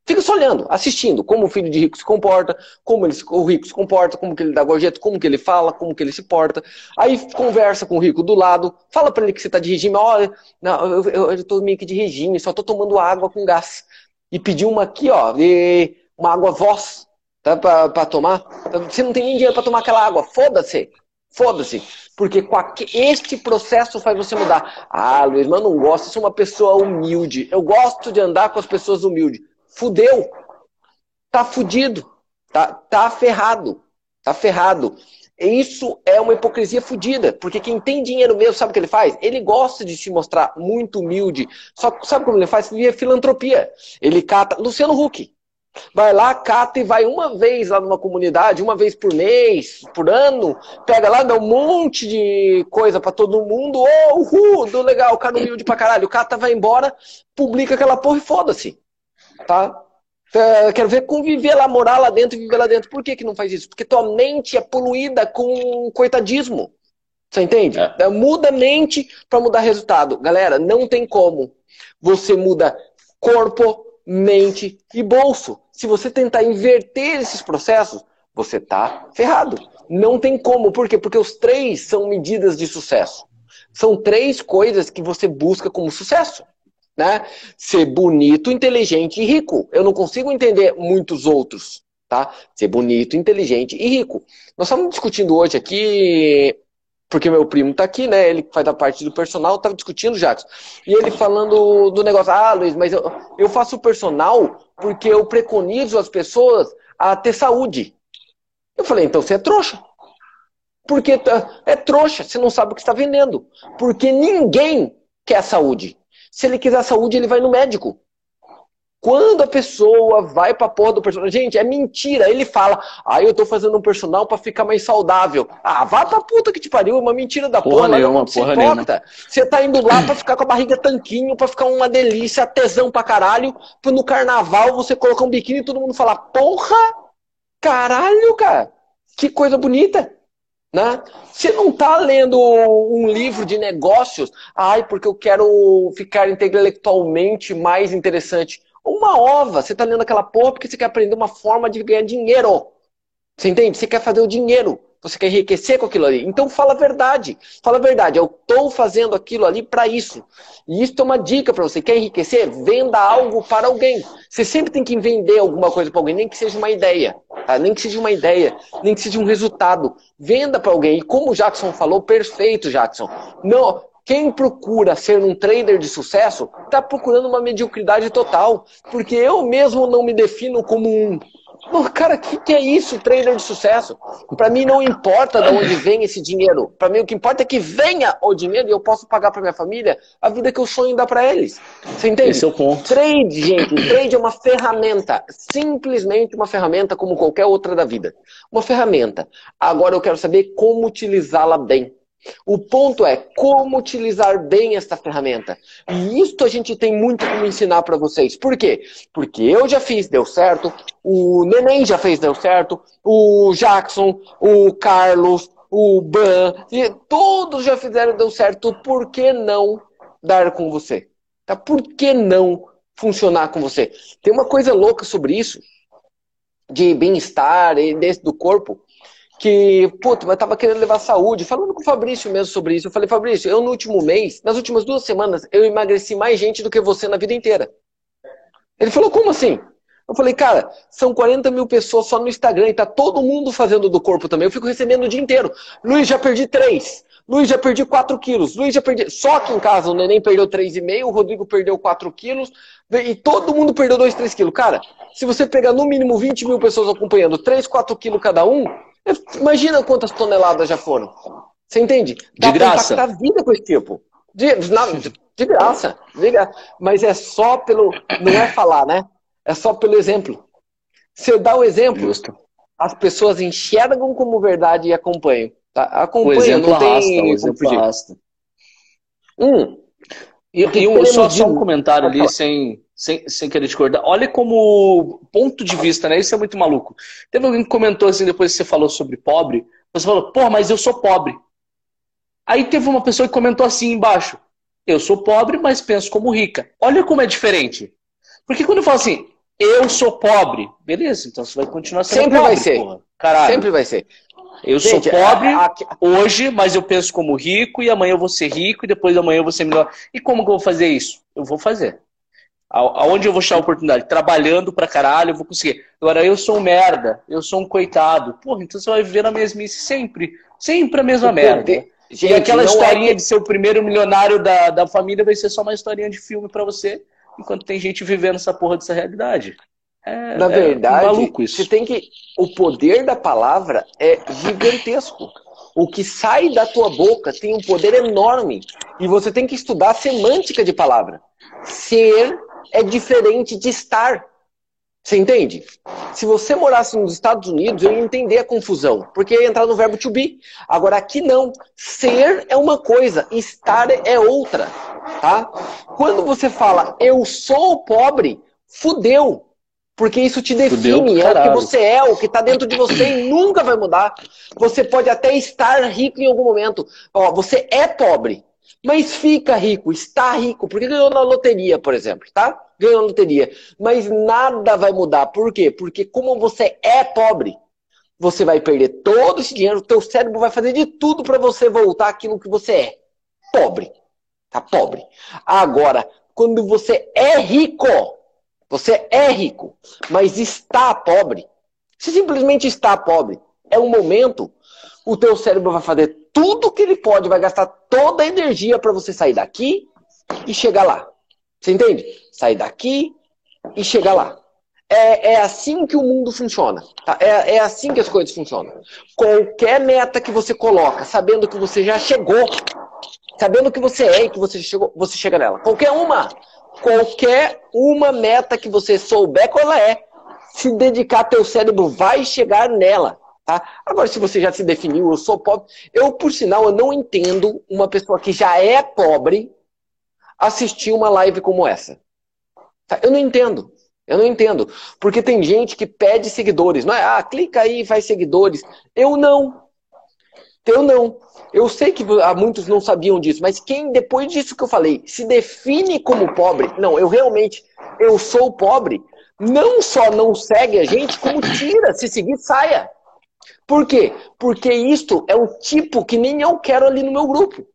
Fica só olhando, assistindo como o filho de rico se comporta, como ele, o rico se comporta, como que ele dá gorjeta, como que ele fala, como que ele se porta. Aí conversa com o rico do lado, fala para ele que você está de regime. Olha, não, eu, tô meio que de regime, só tô tomando água com gás. E pedi uma aqui, ó, e uma água voz, tá, para tomar. Você não tem nem dinheiro para tomar aquela água, foda-se. Foda-se. Porque este processo faz você mudar. Ah, Luiz, mas eu não gosto, eu sou uma pessoa humilde. Eu gosto de andar com as pessoas humildes. Fudeu. Tá fudido. Tá, tá ferrado. Tá ferrado. Isso é uma hipocrisia fudida, porque quem tem dinheiro mesmo, sabe o que ele faz? Ele gosta de se mostrar muito humilde. Só sabe como ele faz? Via filantropia. Ele cata. Luciano Huck. Vai lá, cata e vai uma vez lá numa comunidade, uma vez por mês, por ano, pega lá, dá um monte de coisa pra todo mundo, ô, uhul, do legal, cara humilde pra caralho. O cata vai embora, publica aquela porra e foda-se. Tá? É, Quero ver conviver lá, morar lá dentro e viver lá dentro. Por que, que não faz isso? Porque tua mente é poluída com coitadismo. Você entende? É. Muda a mente para mudar resultado. Galera, não tem como. Você muda corpo, mente e bolso. Se você tentar inverter esses processos, você tá ferrado. Não tem como. Por quê? Porque os três são medidas de sucesso. São três coisas que você busca como sucesso. Né? Ser bonito, inteligente e rico. Eu não consigo entender muitos outros. Tá? Ser bonito, inteligente e rico. Nós estamos discutindo hoje aqui, porque meu primo está aqui, né? Ele faz a parte do personal, estava discutindo, Jacques. E ele falando do negócio, ah, Luiz, mas eu, eu faço personal porque eu preconizo as pessoas a ter saúde. Eu falei, então você é trouxa. Porque é trouxa, você não sabe o que está vendendo. Porque ninguém quer saúde. Se ele quiser saúde, ele vai no médico. Quando a pessoa vai pra porra do personal. Gente, é mentira. Ele fala, ah, eu tô fazendo um personal pra ficar mais saudável. Ah, vai pra puta que te pariu. É uma mentira da Porra porra. nenhuma, porra importa. Você tá indo lá pra ficar com a barriga tanquinho, pra ficar uma delícia, tesão pra caralho. Pra no carnaval você colocar um biquíni e todo mundo falar, porra, caralho, cara. Que coisa bonita. Né? Você não está lendo um livro de negócios, ai, porque eu quero ficar intelectualmente mais interessante. Uma ova, você está lendo aquela porra porque você quer aprender uma forma de ganhar dinheiro. Você entende? Você quer fazer o dinheiro. Você quer enriquecer com aquilo ali. Então fala a verdade. Fala a verdade. Eu estou fazendo aquilo ali para isso. E isso é uma dica para você. Quer enriquecer? Venda algo para alguém. Você sempre tem que vender alguma coisa para alguém, nem que seja uma ideia. Tá? Nem que seja uma ideia, nem que seja um resultado. Venda para alguém. E como o Jackson falou, perfeito, Jackson. Não, quem procura ser um trader de sucesso está procurando uma mediocridade total. Porque eu mesmo não me defino como um. Não, cara, o que, que é isso, trader de sucesso? Para mim não importa de onde vem esse dinheiro. Para mim o que importa é que venha o dinheiro e eu posso pagar para minha família a vida que eu sonho dar para eles. Você entende? Esse é o ponto. Trade, gente, trade é uma ferramenta, simplesmente uma ferramenta como qualquer outra da vida. Uma ferramenta. Agora eu quero saber como utilizá-la bem. O ponto é como utilizar bem esta ferramenta. E isto a gente tem muito como ensinar para vocês. Por quê? Porque eu já fiz, deu certo. O Neném já fez, deu certo. O Jackson, o Carlos, o Ban, e todos já fizeram, deu certo. Por que não dar com você? Tá? Por que não funcionar com você? Tem uma coisa louca sobre isso, de bem-estar e desse do corpo, que, puta, mas tava querendo levar saúde. Falando com o Fabrício mesmo sobre isso, eu falei, Fabrício, eu no último mês, nas últimas duas semanas, eu emagreci mais gente do que você na vida inteira. Ele falou, como assim? Eu falei, cara, são 40 mil pessoas só no Instagram e tá todo mundo fazendo do corpo também. Eu fico recebendo o dia inteiro. Luiz, já perdi três. Luiz, já perdi 4 quilos. Luiz, já perdi. Só que em casa o neném perdeu 3,5, o Rodrigo perdeu 4 quilos. E todo mundo perdeu 2, 3 quilos. Cara, se você pegar no mínimo 20 mil pessoas acompanhando, 3, 4 quilos cada um, imagina quantas toneladas já foram. Você entende? Dá de graça. A vida com esse tipo. De, na, de graça. De graça. Mas é só pelo. Não é falar, né? É só pelo exemplo. Se eu dar o exemplo, Justo. as pessoas enxergam como verdade e acompanham. Tá? Acompanha, o exemplo não tem arrasta, o exemplo arrasta. Hum. E, e um, só, só um comentário ali, sem, sem, sem querer discordar. Olha como ponto de vista, né? Isso é muito maluco. Teve alguém que comentou assim, depois que você falou sobre pobre, você falou, pô, mas eu sou pobre. Aí teve uma pessoa que comentou assim embaixo, eu sou pobre, mas penso como rica. Olha como é diferente. Porque quando eu falo assim, eu sou pobre, beleza, então você vai continuar sendo Sempre pobre. Vai ser. Caralho. Sempre vai ser. Eu Gente, sou pobre a, a, hoje, mas eu penso como rico, e amanhã eu vou ser rico, e depois amanhã eu vou ser melhor. E como que eu vou fazer isso? Eu vou fazer. Aonde eu vou achar a oportunidade? Trabalhando pra caralho, eu vou conseguir. Agora, eu sou um merda, eu sou um coitado. Porra, então você vai viver na mesmice sempre. Sempre a mesma merda. Gente, e aquela historinha é... de ser o primeiro milionário da, da família vai ser só uma historinha de filme para você, enquanto tem gente vivendo essa porra dessa realidade. É, Na é verdade, é maluco isso. você tem que. O poder da palavra é gigantesco. O que sai da tua boca tem um poder enorme. E você tem que estudar a semântica de palavra. Ser é diferente de estar. Você entende? Se você morasse nos Estados Unidos, eu ia entender a confusão, porque ia entrar no verbo to be. Agora aqui não. Ser é uma coisa, estar é outra, tá? Quando você fala eu sou pobre, fudeu. Porque isso te define, é o que você é, o que está dentro de você e nunca vai mudar. Você pode até estar rico em algum momento. Ó, você é pobre, mas fica rico, está rico, porque ganhou na loteria, por exemplo, tá? Ganhou na loteria. Mas nada vai mudar. Por quê? Porque como você é pobre, você vai perder todo esse dinheiro, o teu cérebro vai fazer de tudo para você voltar aquilo que você é. Pobre. Tá pobre. Agora, quando você é rico, você é rico, mas está pobre. Se simplesmente está pobre, é um momento, o teu cérebro vai fazer tudo que ele pode, vai gastar toda a energia para você sair daqui e chegar lá. Você entende? Sair daqui e chegar lá. É, é assim que o mundo funciona. Tá? É, é assim que as coisas funcionam. Qualquer meta que você coloca, sabendo que você já chegou, sabendo que você é e que você chegou, você chega nela. Qualquer uma qualquer uma meta que você souber qual ela é, se dedicar, teu cérebro vai chegar nela. Tá? Agora, se você já se definiu, eu sou pobre. Eu, por sinal, eu não entendo uma pessoa que já é pobre assistir uma live como essa. Tá? Eu não entendo. Eu não entendo. Porque tem gente que pede seguidores. Não é, ah, clica aí e faz seguidores. Eu não. Eu não. Eu sei que muitos não sabiam disso, mas quem, depois disso que eu falei, se define como pobre, não, eu realmente, eu sou pobre, não só não segue a gente, como tira, se seguir, saia. Por quê? Porque isto é um tipo que nem eu quero ali no meu grupo.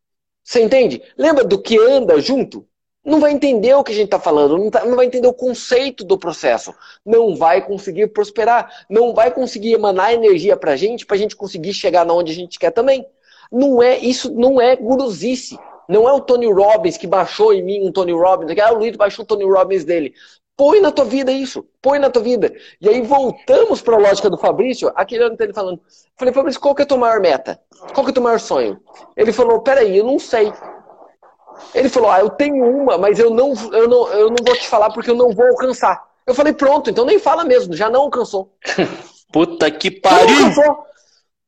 Você entende? Lembra do que anda junto? Não vai entender o que a gente está falando, não, tá, não vai entender o conceito do processo, não vai conseguir prosperar, não vai conseguir emanar energia para a gente, para a gente conseguir chegar na onde a gente quer também. Não é isso, não é guruzice. Não é o Tony Robbins que baixou em mim um Tony Robbins, ah, o Luiz baixou o Tony Robbins dele. Põe na tua vida isso, põe na tua vida. E aí voltamos para a lógica do Fabrício, aquele ano ele falando. Falei, Fabrício, qual que é a tua maior meta? Qual que é o teu maior sonho? Ele falou, peraí, eu não sei. Ele falou, ah, eu tenho uma, mas eu não, eu não, eu não vou te falar porque eu não vou alcançar. Eu falei, pronto, então nem fala mesmo, já não alcançou. Puta que pariu! Já não alcançou.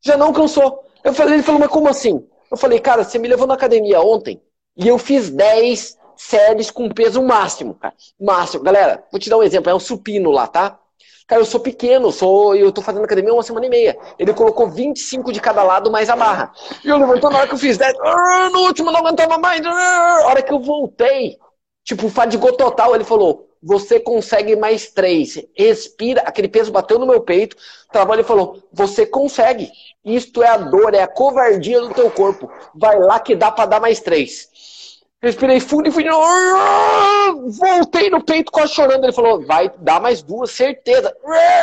Já não alcançou. Eu falei, ele falou, mas como assim? Eu falei, cara, você me levou na academia ontem e eu fiz 10 séries com peso máximo, cara. Máximo. Galera, vou te dar um exemplo, é um supino lá, tá? Cara, eu sou pequeno, sou, eu tô fazendo academia uma semana e meia. Ele colocou 25 de cada lado mais a barra. E eu levantou na hora que eu fiz 10. Ah, no último não aguentava mais. Ah, hora que eu voltei, tipo, fadigou total, ele falou: você consegue mais três. Respira, aquele peso bateu no meu peito, travou e falou: você consegue. Isto é a dor, é a covardia do teu corpo. Vai lá que dá para dar mais três. Respirei fundo e fui. Voltei no peito quase chorando. Ele falou: vai dar mais duas, certeza.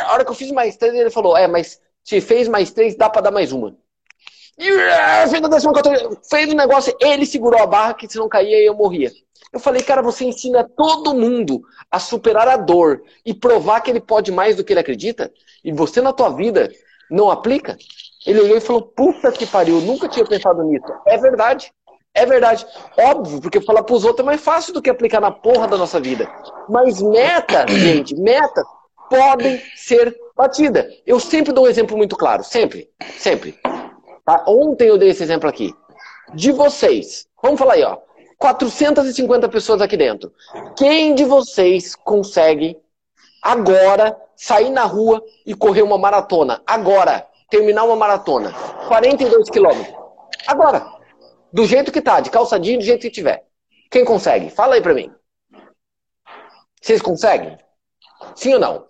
A hora que eu fiz mais três, ele falou: é, mas se fez mais três, dá para dar mais uma. fez a décima fez o negócio, ele segurou a barra que se não caía eu morria. Eu falei, cara, você ensina todo mundo a superar a dor e provar que ele pode mais do que ele acredita, e você na tua vida não aplica? Ele olhou e falou, puta que pariu, nunca tinha pensado nisso. É verdade. É verdade. Óbvio, porque falar pros outros é mais fácil do que aplicar na porra da nossa vida. Mas meta, gente, meta podem ser batidas. Eu sempre dou um exemplo muito claro. Sempre. Sempre. Tá? Ontem eu dei esse exemplo aqui. De vocês. Vamos falar aí, ó. 450 pessoas aqui dentro. Quem de vocês consegue agora sair na rua e correr uma maratona? Agora. Terminar uma maratona. 42 quilômetros. Agora. Do jeito que tá, de calçadinho, do jeito que tiver. Quem consegue? Fala aí pra mim. Vocês conseguem? Sim ou não?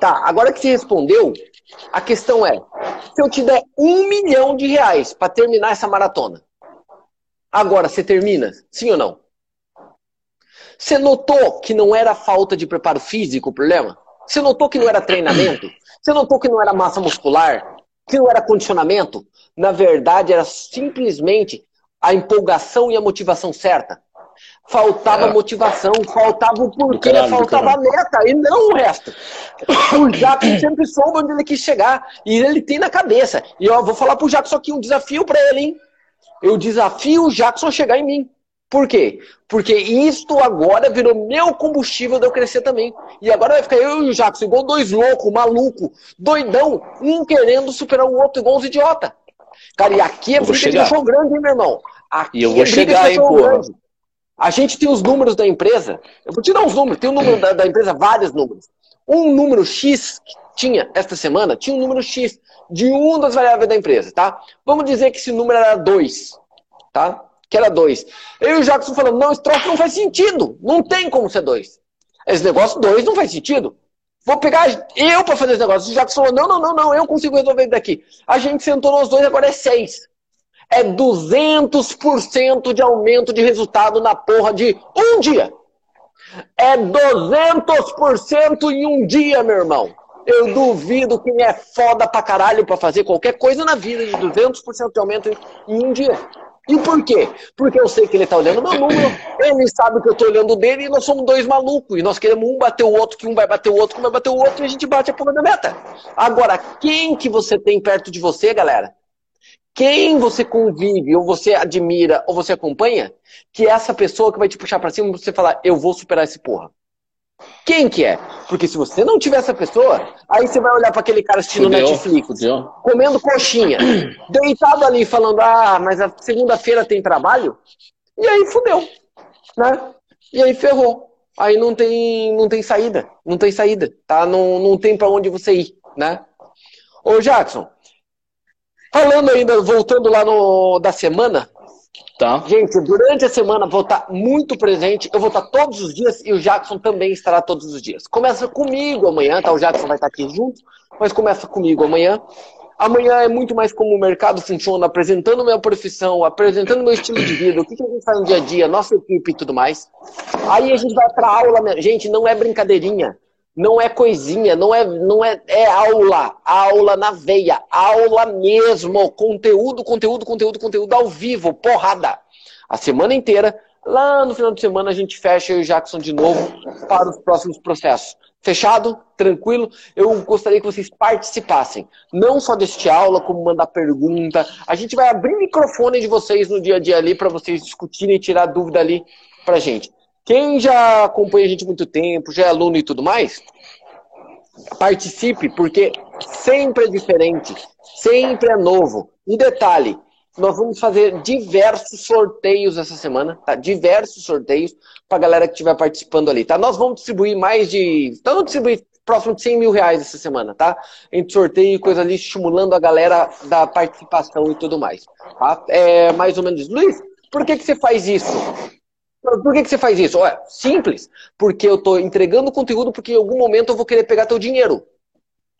Tá, agora que você respondeu, a questão é: se eu te der um milhão de reais para terminar essa maratona, agora você termina? Sim ou não? Você notou que não era falta de preparo físico o problema? Você notou que não era treinamento? Você notou que não era massa muscular? Não era condicionamento? Na verdade, era simplesmente a empolgação e a motivação certa. Faltava é. motivação, faltava o porquê, caralho, faltava a meta, e não o resto. O Jackson sempre soube onde ele quis chegar. E ele tem na cabeça. E eu vou falar pro Jackson aqui um desafio para ele, hein? Eu desafio o Jackson a chegar em mim. Por quê? Porque isto agora virou meu combustível de eu crescer também. E agora vai ficar eu e o Jackson igual dois loucos, maluco, doidão, um querendo superar o outro igual os idiota. Cara, e aqui é briga de cachorro grande, hein, meu irmão? Aqui e eu vou é chegar, hein, porra. Grande. A gente tem os números da empresa. Eu vou te dar uns números. Tem o um número da, da, empresa, vários números. Um número X que tinha esta semana, tinha um número X de uma das variáveis da empresa, tá? Vamos dizer que esse número era 2, tá? Que era 2. Eu e o Jackson falando, não, esse troço não faz sentido. Não tem como ser 2. Esse negócio 2 não faz sentido. Vou pegar eu para fazer esse negócio. O Jackson falou, não, não, não, não, eu consigo resolver daqui. A gente sentou nós dois, agora é 6 é 200% de aumento de resultado na porra de um dia. É 200% em um dia, meu irmão. Eu duvido quem é foda pra caralho pra fazer qualquer coisa na vida de 200% de aumento em um dia. E por quê? Porque eu sei que ele tá olhando meu número, ele sabe que eu tô olhando dele e nós somos dois malucos. E nós queremos um bater o outro, que um vai bater o outro, que um vai bater o outro e a gente bate a porra da meta. Agora, quem que você tem perto de você, galera? quem você convive, ou você admira, ou você acompanha, que é essa pessoa que vai te puxar para cima e você falar, eu vou superar esse porra. Quem que é? Porque se você não tiver essa pessoa, aí você vai olhar para aquele cara assistindo Fudeu. Netflix, Fudeu. comendo coxinha, deitado ali falando, ah, mas a segunda-feira tem trabalho, e aí fudeu, né? E aí ferrou. Aí não tem, não tem saída, não tem saída, tá? Não, não tem para onde você ir, né? Ô Jackson, Falando ainda, voltando lá no da semana. Tá. Gente, durante a semana vou estar muito presente. Eu vou estar todos os dias e o Jackson também estará todos os dias. Começa comigo amanhã, tá? O Jackson vai estar aqui junto, mas começa comigo amanhã. Amanhã é muito mais como o mercado funciona, apresentando minha profissão, apresentando meu estilo de vida, o que, que a gente faz no dia a dia, nossa equipe e tudo mais. Aí a gente vai para aula, gente, não é brincadeirinha. Não é coisinha, não é, não é, é aula, aula na veia, aula mesmo, conteúdo, conteúdo, conteúdo, conteúdo ao vivo, porrada. A semana inteira, lá no final de semana a gente fecha eu e o Jackson de novo para os próximos processos. Fechado? Tranquilo? Eu gostaria que vocês participassem, não só deste aula, como mandar pergunta. A gente vai abrir microfone de vocês no dia a dia ali para vocês discutirem e tirar dúvida ali pra gente. Quem já acompanha a gente há muito tempo, já é aluno e tudo mais, participe, porque sempre é diferente, sempre é novo. E detalhe, nós vamos fazer diversos sorteios essa semana, tá? Diversos sorteios para a galera que estiver participando ali, tá? Nós vamos distribuir mais de. Nós vamos distribuir próximo de 100 mil reais essa semana, tá? Entre sorteio e coisa ali, estimulando a galera da participação e tudo mais. Tá? É mais ou menos. Luiz, por que, que você faz isso? Por que, que você faz isso? Olha, simples. Porque eu estou entregando conteúdo porque em algum momento eu vou querer pegar teu dinheiro.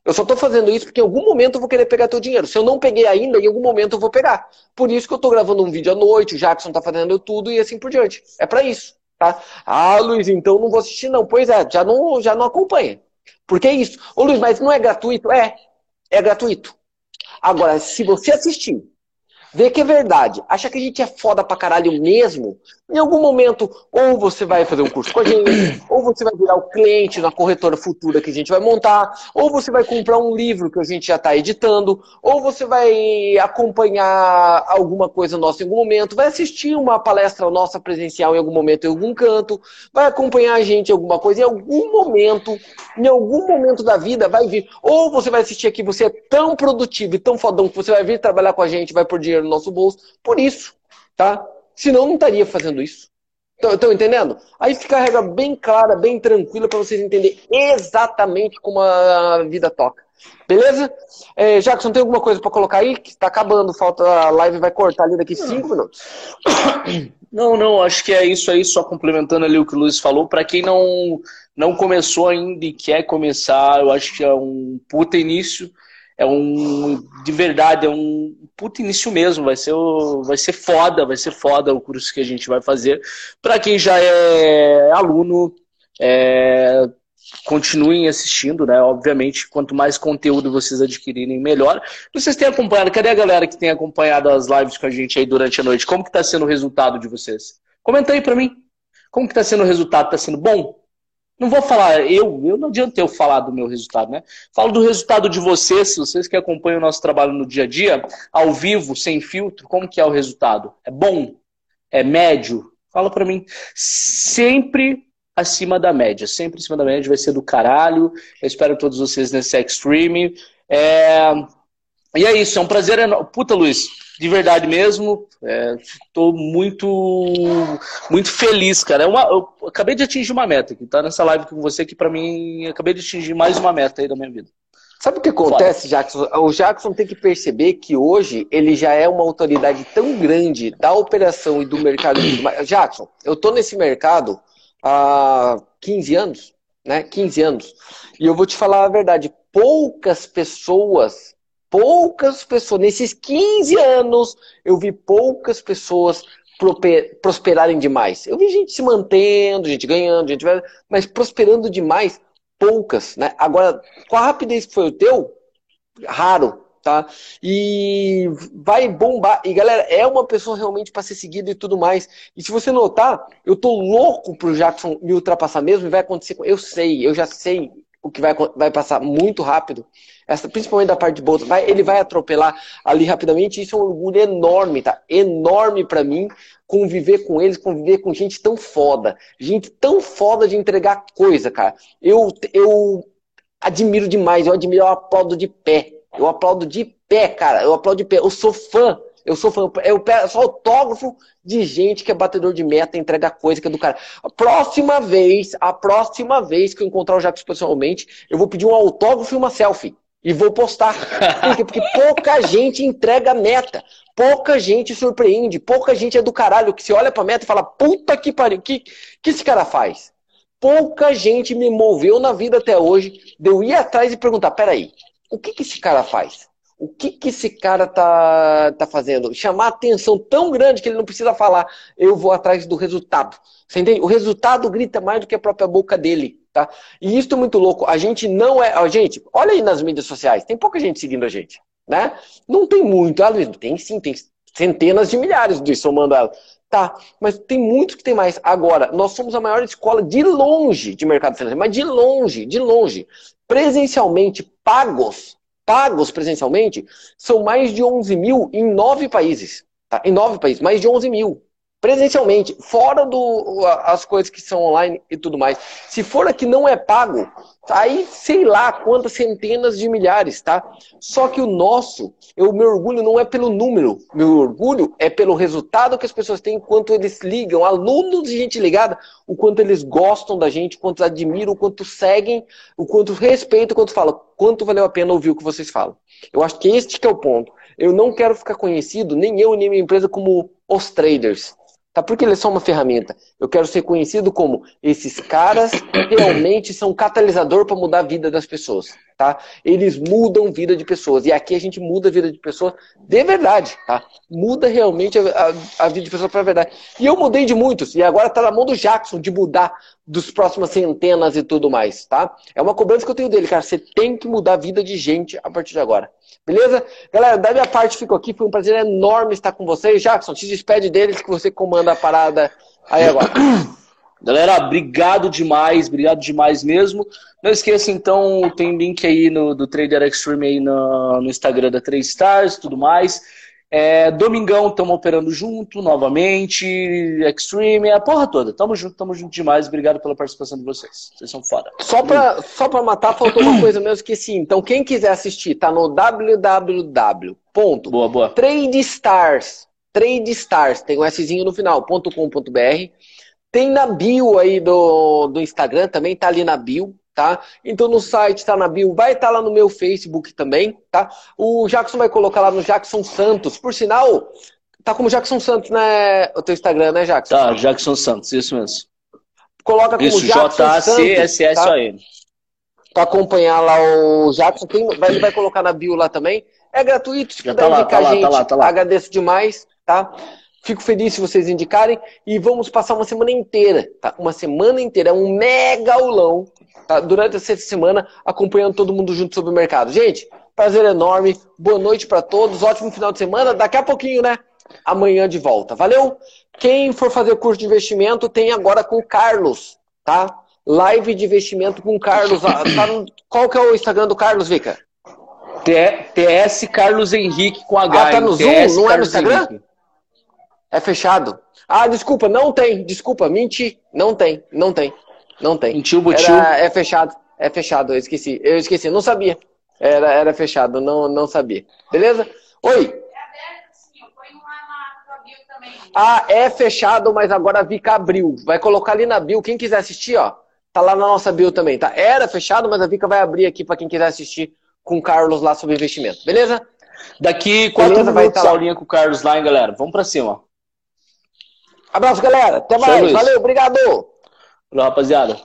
Eu só estou fazendo isso porque em algum momento eu vou querer pegar teu dinheiro. Se eu não peguei ainda, em algum momento eu vou pegar. Por isso que eu estou gravando um vídeo à noite, o Jackson está fazendo tudo e assim por diante. É para isso, tá? Ah, Luiz, então não vou assistir não. Pois é, já não, já não acompanha. Porque é isso. Ô Luiz, mas não é gratuito? É. é gratuito. Agora, se você assistir vê que é verdade, acha que a gente é foda pra caralho mesmo, em algum momento, ou você vai fazer um curso com a gente, ou você vai virar o cliente na corretora futura que a gente vai montar, ou você vai comprar um livro que a gente já está editando, ou você vai acompanhar alguma coisa nossa em algum momento, vai assistir uma palestra nossa presencial em algum momento, em algum canto, vai acompanhar a gente em alguma coisa, em algum momento, em algum momento da vida vai vir, ou você vai assistir aqui, você é tão produtivo e tão fodão que você vai vir trabalhar com a gente, vai por dinheiro no nosso bolso, por isso, tá? Senão não estaria fazendo isso. Estão entendendo? Aí fica a regra bem clara, bem tranquila para vocês entenderem exatamente como a vida toca. Beleza? É, Jackson, tem alguma coisa para colocar aí? Que está acabando, falta a live, vai cortar ali daqui cinco minutos. Não, não, acho que é isso aí, só complementando ali o que o Luiz falou. Para quem não, não começou ainda e quer começar, eu acho que é um puta início é um de verdade é um puto início mesmo. Vai ser vai ser foda vai ser foda o curso que a gente vai fazer. Para quem já é aluno é, continuem assistindo né? Obviamente quanto mais conteúdo vocês adquirirem melhor. Vocês têm acompanhado. Cadê a galera que tem acompanhado as lives com a gente aí durante a noite? Como que está sendo o resultado de vocês? Comenta aí para mim. Como que está sendo o resultado? Está sendo bom não vou falar, eu, eu não adianta eu falar do meu resultado, né? Falo do resultado de vocês, vocês que acompanham o nosso trabalho no dia a dia, ao vivo, sem filtro, como que é o resultado? É bom? É médio? Fala para mim. Sempre acima da média, sempre acima da média, vai ser do caralho. Eu espero todos vocês nesse Extreme. É... E é isso, é um prazer enorme. Puta, Luiz, de verdade mesmo. Estou é, muito, muito feliz, cara. É uma, eu acabei de atingir uma meta aqui, tá nessa live com você que para mim acabei de atingir mais uma meta aí da minha vida. Sabe o que acontece, Jackson? O Jackson tem que perceber que hoje ele já é uma autoridade tão grande da operação e do mercado. Jackson, eu tô nesse mercado há 15 anos, né? 15 anos. E eu vou te falar a verdade, poucas pessoas poucas pessoas, nesses 15 anos, eu vi poucas pessoas prosperarem demais. Eu vi gente se mantendo, gente ganhando, gente mas prosperando demais, poucas, né? Agora, com a rapidez que foi o teu, raro, tá? E vai bombar. E galera, é uma pessoa realmente para ser seguida e tudo mais. E se você notar, eu tô louco pro Jackson me ultrapassar mesmo e vai acontecer. Eu sei, eu já sei o que vai, vai passar muito rápido essa, principalmente da parte de bolsa, vai, ele vai atropelar ali rapidamente. Isso é um orgulho enorme, tá? Enorme para mim conviver com eles, conviver com gente tão foda. Gente tão foda de entregar coisa, cara. Eu, eu admiro demais, eu admiro, eu aplaudo de pé. Eu aplaudo de pé, cara. Eu aplaudo de pé. Eu sou fã. Eu sou fã. Eu sou autógrafo de gente que é batedor de meta, entrega coisa que é do cara. A próxima vez, a próxima vez que eu encontrar o Jacques pessoalmente, eu vou pedir um autógrafo e uma selfie e vou postar. Por quê? Porque pouca gente entrega meta. Pouca gente surpreende. Pouca gente é do caralho que se olha pra meta e fala: puta que pariu, que, que esse cara faz? Pouca gente me moveu na vida até hoje de eu ir atrás e perguntar: peraí, o que, que esse cara faz? O que, que esse cara tá, tá fazendo? Chamar atenção tão grande que ele não precisa falar, eu vou atrás do resultado. Você entende? O resultado grita mais do que a própria boca dele. Tá? E isso é muito louco. A gente não é. A gente, olha aí nas mídias sociais, tem pouca gente seguindo a gente. Né? Não tem muito, tem sim, tem centenas de milhares de somando ela. Tá, mas tem muitos que tem mais. Agora, nós somos a maior escola de longe de mercado financeiro, mas de longe, de longe. Presencialmente pagos, pagos presencialmente, são mais de 11 mil em nove países. Tá? Em nove países, mais de 11 mil presencialmente, fora do as coisas que são online e tudo mais. Se for aqui não é pago, aí sei lá quantas centenas de milhares, tá? Só que o nosso, o meu orgulho não é pelo número, meu orgulho é pelo resultado que as pessoas têm, quanto eles ligam, alunos de gente ligada, o quanto eles gostam da gente, o quanto admiram, o quanto seguem, o quanto respeitam, o quanto falam, quanto valeu a pena ouvir o que vocês falam. Eu acho que este que é o ponto. Eu não quero ficar conhecido, nem eu, nem minha empresa, como os traders. Tá? Porque eles são uma ferramenta. Eu quero ser conhecido como esses caras realmente são catalisador para mudar a vida das pessoas. tá? Eles mudam vida de pessoas. E aqui a gente muda a vida de pessoas de verdade, tá? Muda realmente a, a, a vida de pessoas para verdade. E eu mudei de muitos. E agora tá na mão do Jackson de mudar dos próximas centenas e tudo mais, tá? É uma cobrança que eu tenho dele, cara. Você tem que mudar a vida de gente a partir de agora. Beleza? Galera, da minha parte fico aqui. Foi um prazer enorme estar com vocês. Jackson, te despede deles que você comanda a parada aí agora. Galera, obrigado demais, obrigado demais mesmo. Não esqueça, então, tem link aí no, do Trader Extreme aí no, no Instagram da 3 Stars tudo mais. É, domingão, estamos operando junto novamente. Extreme, a porra toda. Tamo junto, tamo junto demais. Obrigado pela participação de vocês. Vocês são foda. Só pra, só pra matar, faltou uma coisa mesmo que sim. Então, quem quiser assistir, tá no www. Boa, boa. Tradestars. Tradestars, tem um Szinho no final, .com.br. Tem na bio aí do, do Instagram também, tá ali na bio, tá? Então no site tá na bio, vai estar tá lá no meu Facebook também, tá? O Jackson vai colocar lá no Jackson Santos. Por sinal, tá como Jackson Santos, né? O teu Instagram, né, Jackson? Tá, Jackson Santos, isso mesmo. Coloca como isso, Jackson J-A-C-S-S-O-N. Tá? Pra acompanhar lá o Jackson, quem vai, vai colocar na bio lá também. É gratuito, se puder tá lá, indicar tá lá, gente, tá lá, tá lá. agradeço demais, tá? Fico feliz se vocês indicarem e vamos passar uma semana inteira, tá? Uma semana inteira, um mega aulão, tá? Durante essa semana, acompanhando todo mundo junto sobre o mercado. Gente, prazer enorme, boa noite para todos, ótimo final de semana. Daqui a pouquinho, né? Amanhã de volta. Valeu? Quem for fazer curso de investimento, tem agora com o Carlos, tá? Live de investimento com o Carlos. Tá no... Qual que é o Instagram do Carlos, Vika? TS Carlos Henrique com H. Ah, tá no Zoom? Não é no Instagram? Henrique. É fechado. Ah, desculpa, não tem. Desculpa, menti. Não tem, não tem. Não tem. Mentiu, butiu. É fechado. É fechado, eu esqueci. Eu esqueci, não sabia. Era, era fechado, não, não sabia. Beleza? Oi. Ah, é fechado, mas agora a Vika abriu. Vai colocar ali na bio. Quem quiser assistir, ó, tá lá na nossa bio também, tá? Era fechado, mas a Vika vai abrir aqui para quem quiser assistir com o Carlos lá sobre investimento. Beleza? Daqui quatro Beleza, minutos, tá aulinha com o Carlos lá, hein, galera? Vamos para cima. Abraço, galera. Até mais. Valeu, obrigado. Valeu, rapaziada.